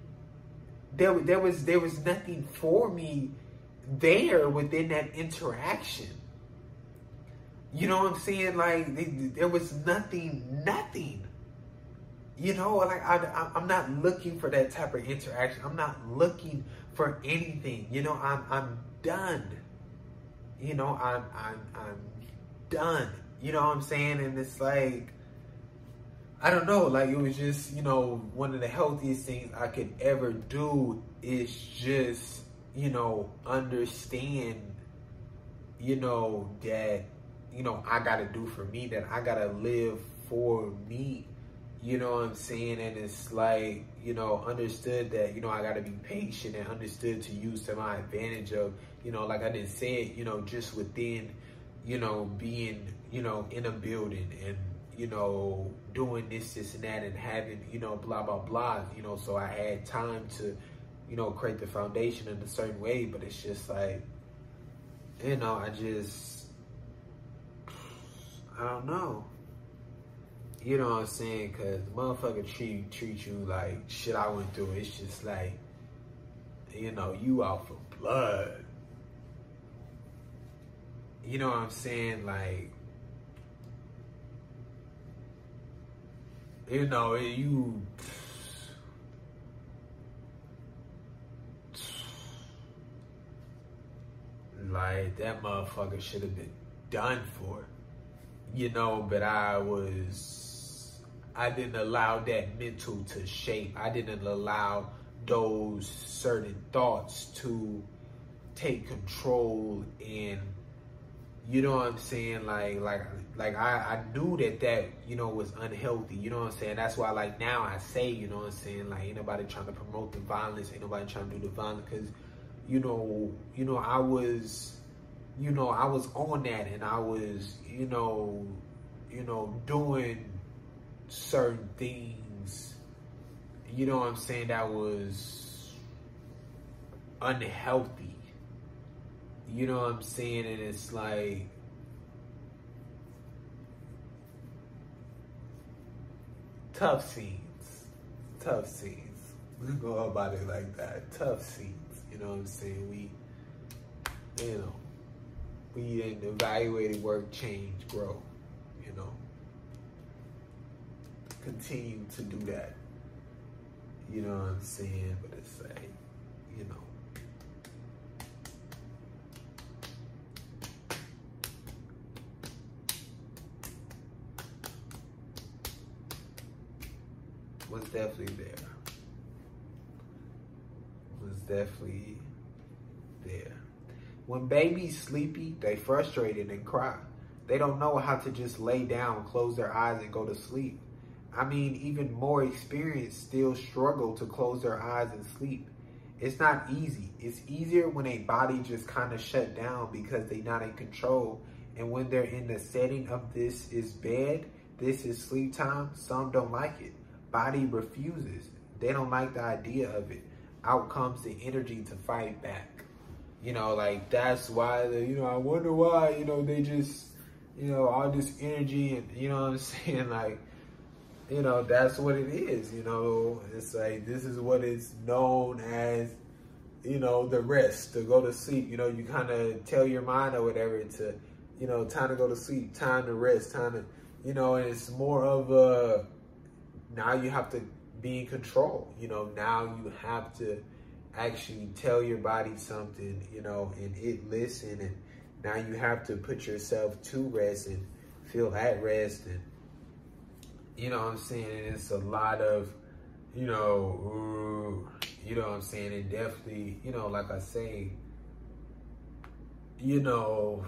there there was there was nothing for me there within that interaction. You know what I'm saying? Like there was nothing, nothing. You know, like I, I'm not looking for that type of interaction. I'm not looking for anything. You know, I'm I'm done. You know, I'm I'm I'm done. You know what I'm saying? And it's like I don't know, like it was just, you know, one of the healthiest things I could ever do is just, you know, understand, you know, that, you know, I gotta do for me, that I gotta live for me you know what I'm saying? And it's like, you know, understood that, you know, I got to be patient and understood to use to my advantage of, you know, like I didn't say it, you know, just within, you know, being, you know, in a building and, you know, doing this, this, and that and having, you know, blah, blah, blah, you know, so I had time to, you know, create the foundation in a certain way, but it's just like, you know, I just, I don't know. You know what I'm saying? Cause motherfucker treat treat you like shit I went through. It's just like, you know, you out for blood. You know what I'm saying? Like, you know, you. Like that motherfucker should have been done for, you know. But I was I didn't allow that mental to shape. I didn't allow those certain thoughts to take control and you know what I'm saying like like like I, I knew that that you know was unhealthy you know what I'm saying that's why like now I say you know what I'm saying like ain't nobody trying to promote the violence ain't nobody trying to do the violence because you know you know I was you know I was on that and I was you know you know doing certain things, you know what I'm saying, that was unhealthy. You know what I'm saying? And it's like, tough scenes. Tough scenes. We go about it like that. Tough scenes. You know what I'm saying? We, you know, we didn't evaluate work, change, grow. You know continue to do that. You know what I'm saying? But it's like, you know. Was definitely there. Was definitely there. When babies sleepy, they frustrated and cry. They don't know how to just lay down, close their eyes, and go to sleep. I mean, even more experienced still struggle to close their eyes and sleep. It's not easy. It's easier when a body just kind of shut down because they're not in control. And when they're in the setting of this is bed, this is sleep time, some don't like it. Body refuses. They don't like the idea of it. Out comes the energy to fight back. You know, like that's why the, you know, I wonder why, you know, they just, you know, all this energy and you know what I'm saying? Like you know, that's what it is. You know, it's like this is what is known as, you know, the rest to go to sleep. You know, you kind of tell your mind or whatever to, you know, time to go to sleep, time to rest, time to, you know, and it's more of a now you have to be in control. You know, now you have to actually tell your body something, you know, and it listen and now you have to put yourself to rest and feel at rest and you know what I'm saying? And it's a lot of, you know, you know what I'm saying? And definitely, you know, like I say, you know,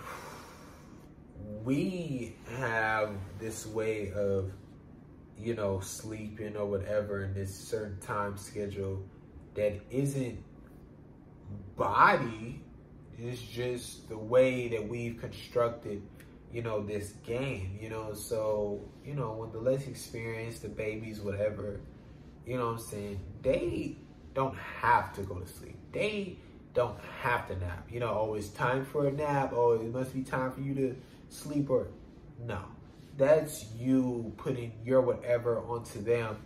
we have this way of, you know, sleeping or whatever in this certain time schedule that isn't body, it's just the way that we've constructed you know, this game, you know. So, you know, when the less experienced, the babies, whatever, you know what I'm saying, they don't have to go to sleep. They don't have to nap. You know, oh, it's time for a nap. Oh, it must be time for you to sleep or no. That's you putting your whatever onto them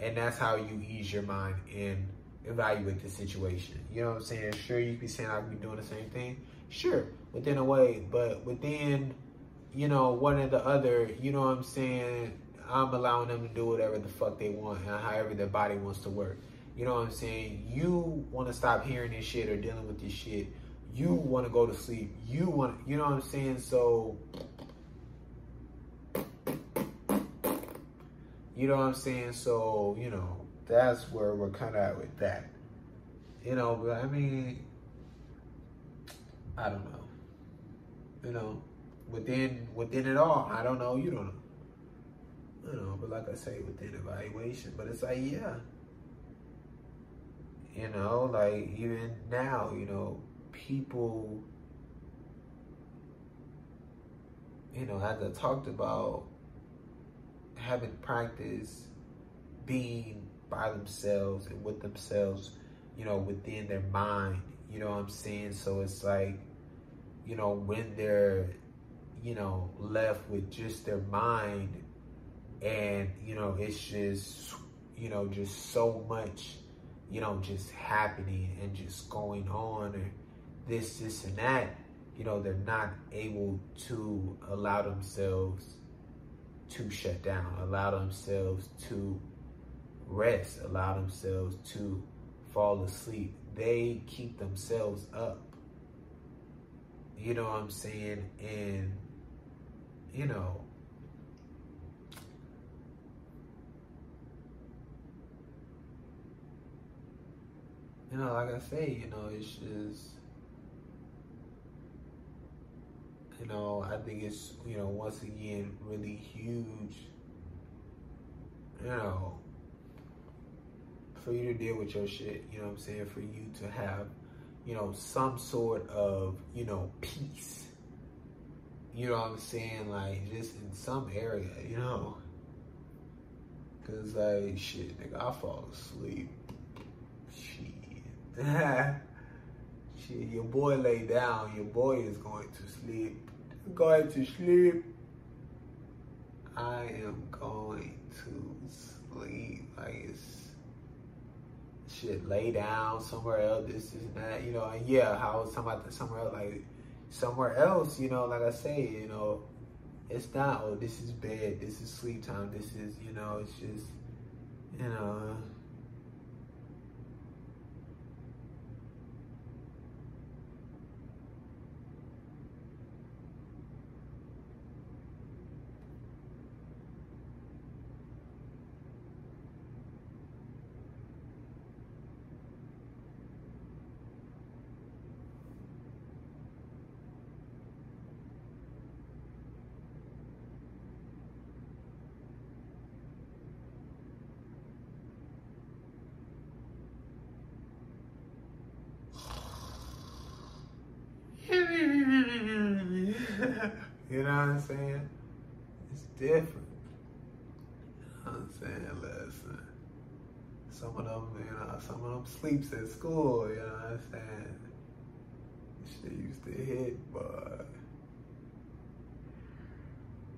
and that's how you ease your mind and evaluate the situation. You know what I'm saying? Sure, you be saying I could be doing the same thing. Sure, within a way, but within you know, one or the other, you know what I'm saying? I'm allowing them to do whatever the fuck they want and however their body wants to work. You know what I'm saying? You want to stop hearing this shit or dealing with this shit. You want to go to sleep. You want, you know what I'm saying? So, you know what I'm saying? So, you know, that's where we're kind of at with that. You know, but I mean, I don't know. You know, within within it all. I don't know. You don't know. you know, but like I say, within evaluation, but it's like, yeah, you know, like even now, you know, people, you know, as I talked about, having practiced being by themselves and with themselves, you know, within their mind, you know what I'm saying? So it's like, you know, when they're, you know, left with just their mind and, you know, it's just, you know, just so much, you know, just happening and just going on and this, this, and that, you know, they're not able to allow themselves to shut down, allow themselves to rest, allow themselves to fall asleep. They keep themselves up. You know what I'm saying? And, you know, you know, like I say, you know, it's just, you know, I think it's, you know, once again, really huge, you know, for you to deal with your shit, you know what I'm saying? For you to have, you know, some sort of, you know, peace. You know what I'm saying? Like, just in some area, you know? Cause like, shit, nigga, I fall asleep. Shit. your boy lay down, your boy is going to sleep. Going to sleep. I am going to sleep. Like, it's shit, lay down somewhere else, this, this, and that, you know, and yeah, how was talking about somewhere else, like, somewhere else, you know, like I say, you know, it's not, oh, this is bed, this is sleep time, this is, you know, it's just, you know, you know what I'm saying? It's different. You know what I'm saying? Listen, some of them, you know, some of them sleeps at school, you know what I'm saying? Shit used to hit, but.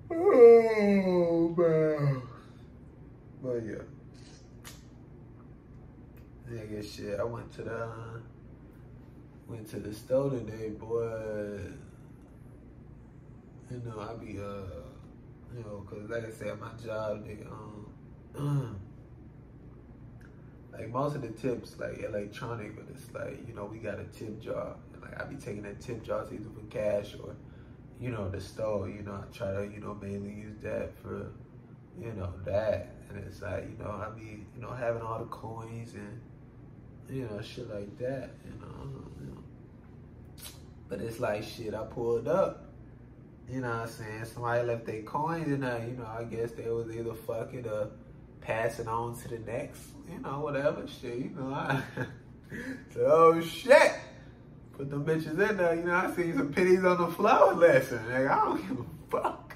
Oh, man. But yeah. Nigga, shit, I went to the, uh, went to the store today, boy you know, I be, uh, you know, cause like I said, my job, they, um, like most of the tips, like electronic, but it's like, you know, we got a tip jar. And like I be taking that tip jar either for cash or, you know, the store, you know, I try to, you know, mainly use that for, you know, that. And it's like, you know, I be, you know, having all the coins and, you know, shit like that, you know, you know. But it's like shit, I pulled up you know what I'm saying? Somebody left their coins in there, you know, I guess they was either fucking or passing on to the next, you know, whatever shit, you know. I, so, oh shit! Put them bitches in there, you know, I see some pennies on the floor lesson. Like, I don't give a fuck.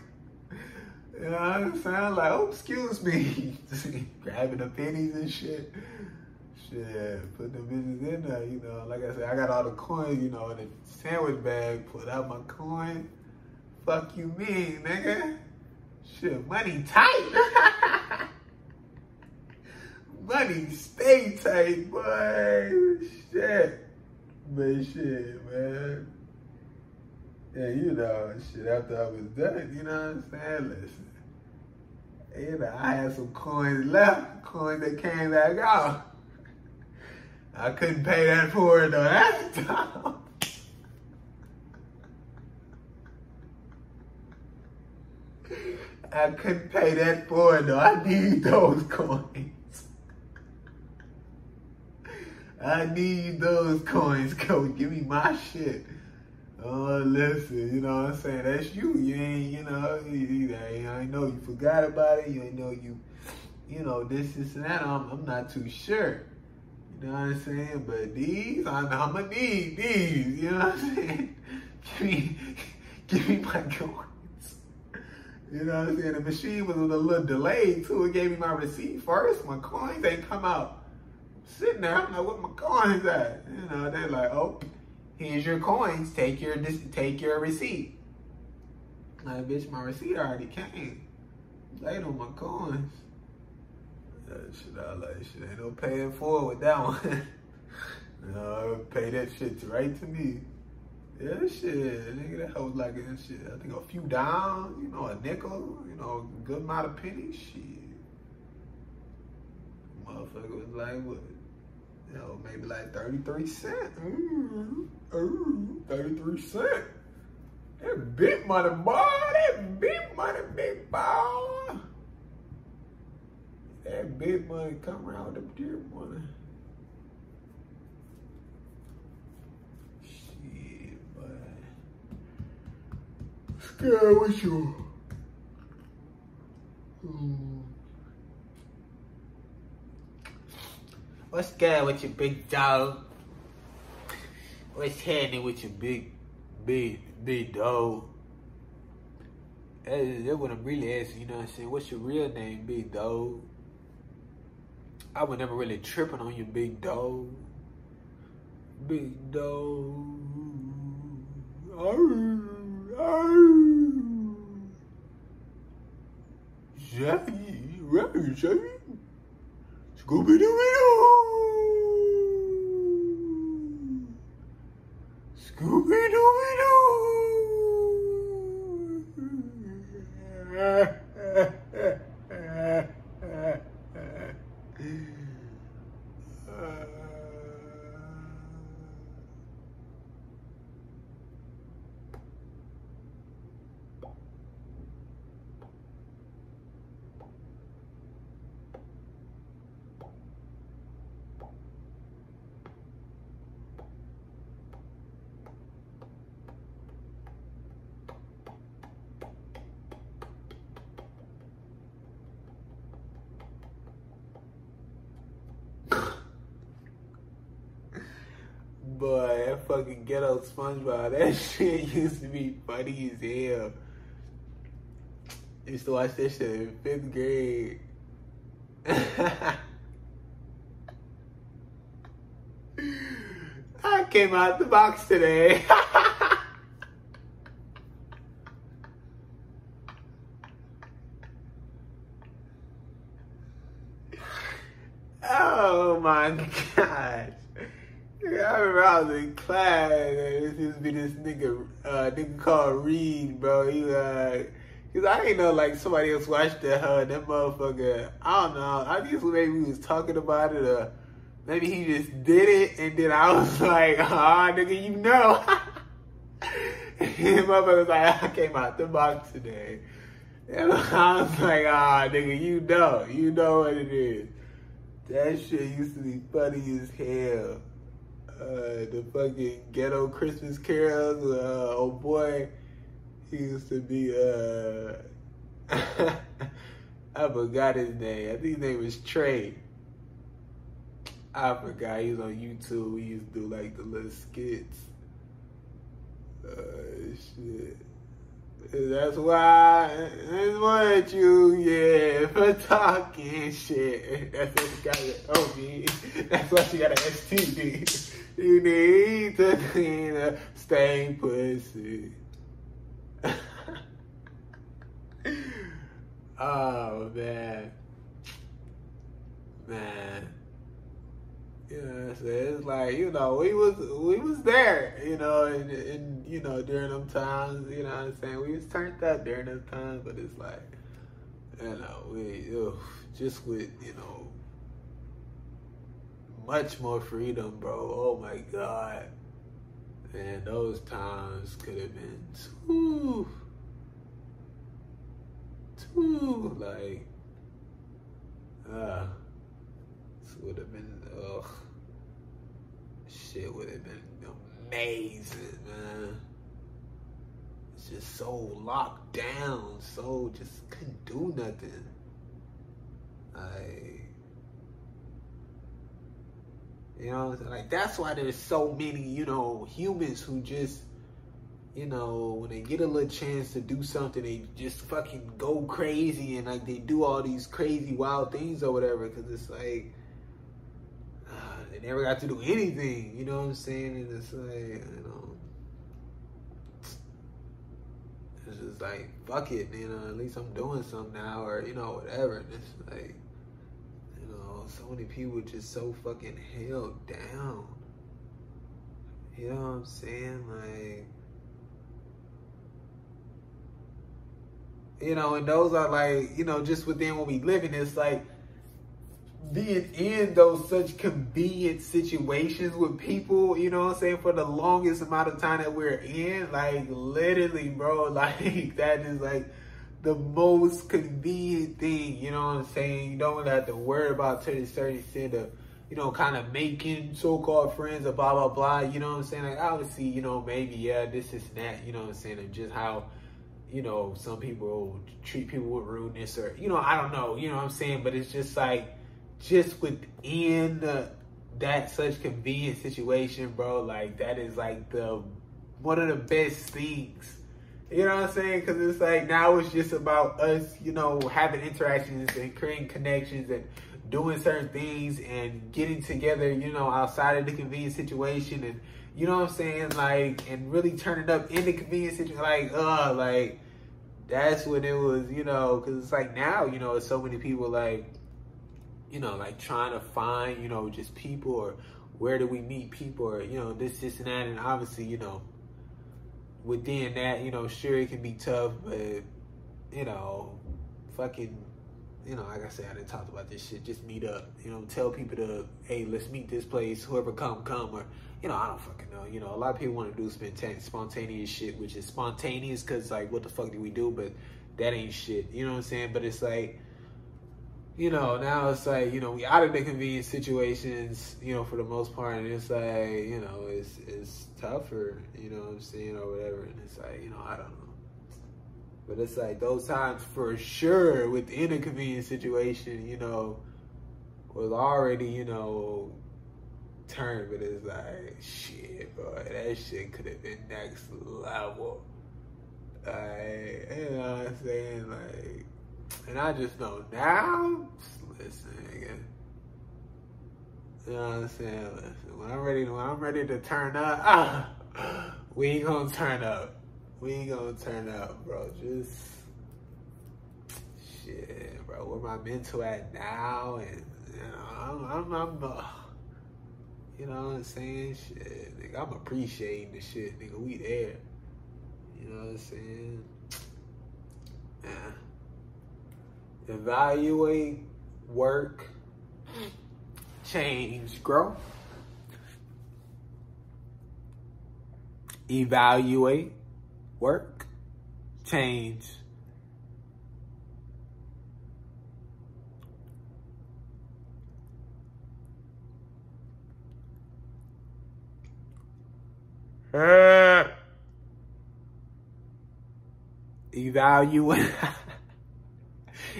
You know what I'm saying? Like, oh, excuse me. Grabbing the pennies and shit. Shit, put them bitches in there, you know. Like I said, I got all the coins, you know, in the sandwich bag, put out my coin Fuck you mean, nigga? Shit, money tight. money stay tight, boy. Shit. But shit, man. Yeah, you know, shit, after I was done, you know what I'm saying? Listen. You know, I had some coins left, coins that came back out. I couldn't pay that for it though. That's. I couldn't pay that it though. I need those coins. I need those coins, coach. Give me my shit. Oh, listen, you know what I'm saying? That's you. You ain't, you know, I know you forgot about it. You ain't know you, you know, this, this, and that. I'm, I'm not too sure. You know what I'm saying? But these, I'm, I'm gonna need these. You know what I'm saying? give me, give me my coins. You know what I'm saying? The machine was a little delayed too. It gave me my receipt first. My coins ain't come out. sitting there, I'm like, what my coins at? You know, they're like, oh here's your coins. Take your take your receipt. Like, bitch, my receipt already came. Late on my coins. That shit, I like shit. Ain't no paying for with that one. no, pay that shit right to me. Yeah, shit, nigga, that was like a shit. I think a few downs, you know, a nickel, you know, a good amount of pennies. Shit, motherfucker was like, what? You know, maybe like 33 cents. Mm-hmm. Ooh, 33 cents. That big money, boy. That big money, big boy. That big money come around the dear money. Shit, boy. Scared with you. Hmm. What's good with your big dog? What's happening with your big, big, big dog? That's, that's what I'm really asking, you know what I'm saying? What's your real name, big dog? I was never really tripping on your big dog. Big dog. Arr, Scooby Doo Scooby Doo Boy, that fucking ghetto SpongeBob, that shit used to be funny as hell. Used to watch that shit in fifth grade. I came out the box today. oh my god. I remember I was in class and this used to be this nigga, uh, nigga called Reed, bro. He uh, cause I didn't know like somebody else watched that, uh, that motherfucker. I don't know. I guess maybe we was talking about it or maybe he just did it and then I was like, ah, nigga, you know. and motherfucker was like, I came out the box today. And I was like, ah, nigga, you know, you know what it is. That shit used to be funny as hell uh, the fucking ghetto Christmas carols. Uh, oh boy, he used to be. Uh, I forgot his name. I think his name was Trey. I forgot. He was on YouTube. He used to do like the little skits. Uh, shit. That's why that's what you yeah for talking shit. That's what you got an OB. That's why she got an STD. You need to clean a stained pussy. oh man. Man. You know so It's like, you know, we was we was there, you know, and, and you know, during them times, you know what I'm saying? We was turned up during those times, but it's like, you know, we just with, you know, much more freedom, bro. Oh my God. Man, those times could have been too, too, like, uh, this would have been, ugh, shit would have been amazing, man. It's just so locked down, so just couldn't do nothing. Like, you know, like that's why there's so many, you know, humans who just, you know, when they get a little chance to do something, they just fucking go crazy and like they do all these crazy wild things or whatever. Cause it's like, uh, they never got to do anything, you know what I'm saying? And it's like, you know, it's just like, fuck it, you know, at least I'm doing something now or, you know, whatever. And it's like, so many people just so fucking held down. You know what I'm saying? Like, you know, and those are like, you know, just within what we live in, it's like being in those such convenient situations with people, you know what I'm saying, for the longest amount of time that we're in, like literally, bro, like that is like the most convenient thing, you know what I'm saying? You don't have to worry about to a certain extent of, you know, kind of making so-called friends or blah, blah, blah, you know what I'm saying? Like obviously, you know, maybe, yeah, this is that, you know what I'm saying, and just how, you know, some people treat people with rudeness or, you know, I don't know, you know what I'm saying? But it's just like, just within the, that such convenient situation, bro, like that is like the, one of the best things you know what I'm saying? Because it's like now it's just about us, you know, having interactions and creating connections and doing certain things and getting together, you know, outside of the convenient situation and you know what I'm saying, like and really turning up in the convenient situation, like uh, like that's when it was, you know, because it's like now, you know, so many people like, you know, like trying to find, you know, just people or where do we meet people or you know this, this and that, and obviously, you know within that, you know, sure it can be tough, but you know, fucking, you know, like I said, I didn't talk about this shit. Just meet up, you know, tell people to, hey, let's meet this place. Whoever come, come, or you know, I don't fucking know. You know, a lot of people want to do spontaneous shit, which is spontaneous because like, what the fuck do we do? But that ain't shit. You know what I'm saying? But it's like you know, now it's like, you know, we out of the convenient situations, you know, for the most part, and it's like, you know, it's it's tougher, you know I'm saying, or whatever, and it's like, you know, I don't know. But it's like those times for sure within a convenient situation, you know, was already, you know, turned, but it's like, shit, bro, that shit could have been next level. Like, you know what I'm saying? Like, and I just know now, listen. You know what I'm saying? Listen, when I'm ready, when I'm ready to turn up, ah, we gonna turn up. We gonna turn up, bro. Just shit, bro. Where my mental at now, and you know, I'm, I'm, I'm uh, you know what I'm saying? Shit, nigga, I'm appreciating the shit, nigga. We there. You know what I'm saying? Yeah evaluate, work, change, grow. Evaluate, work, change. Evaluate.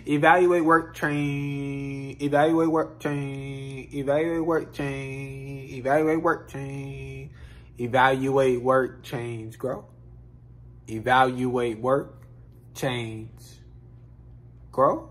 Evaluate work train. Evaluate work train. Evaluate work chain. Evaluate work chain. Evaluate work change grow. Evaluate work change grow.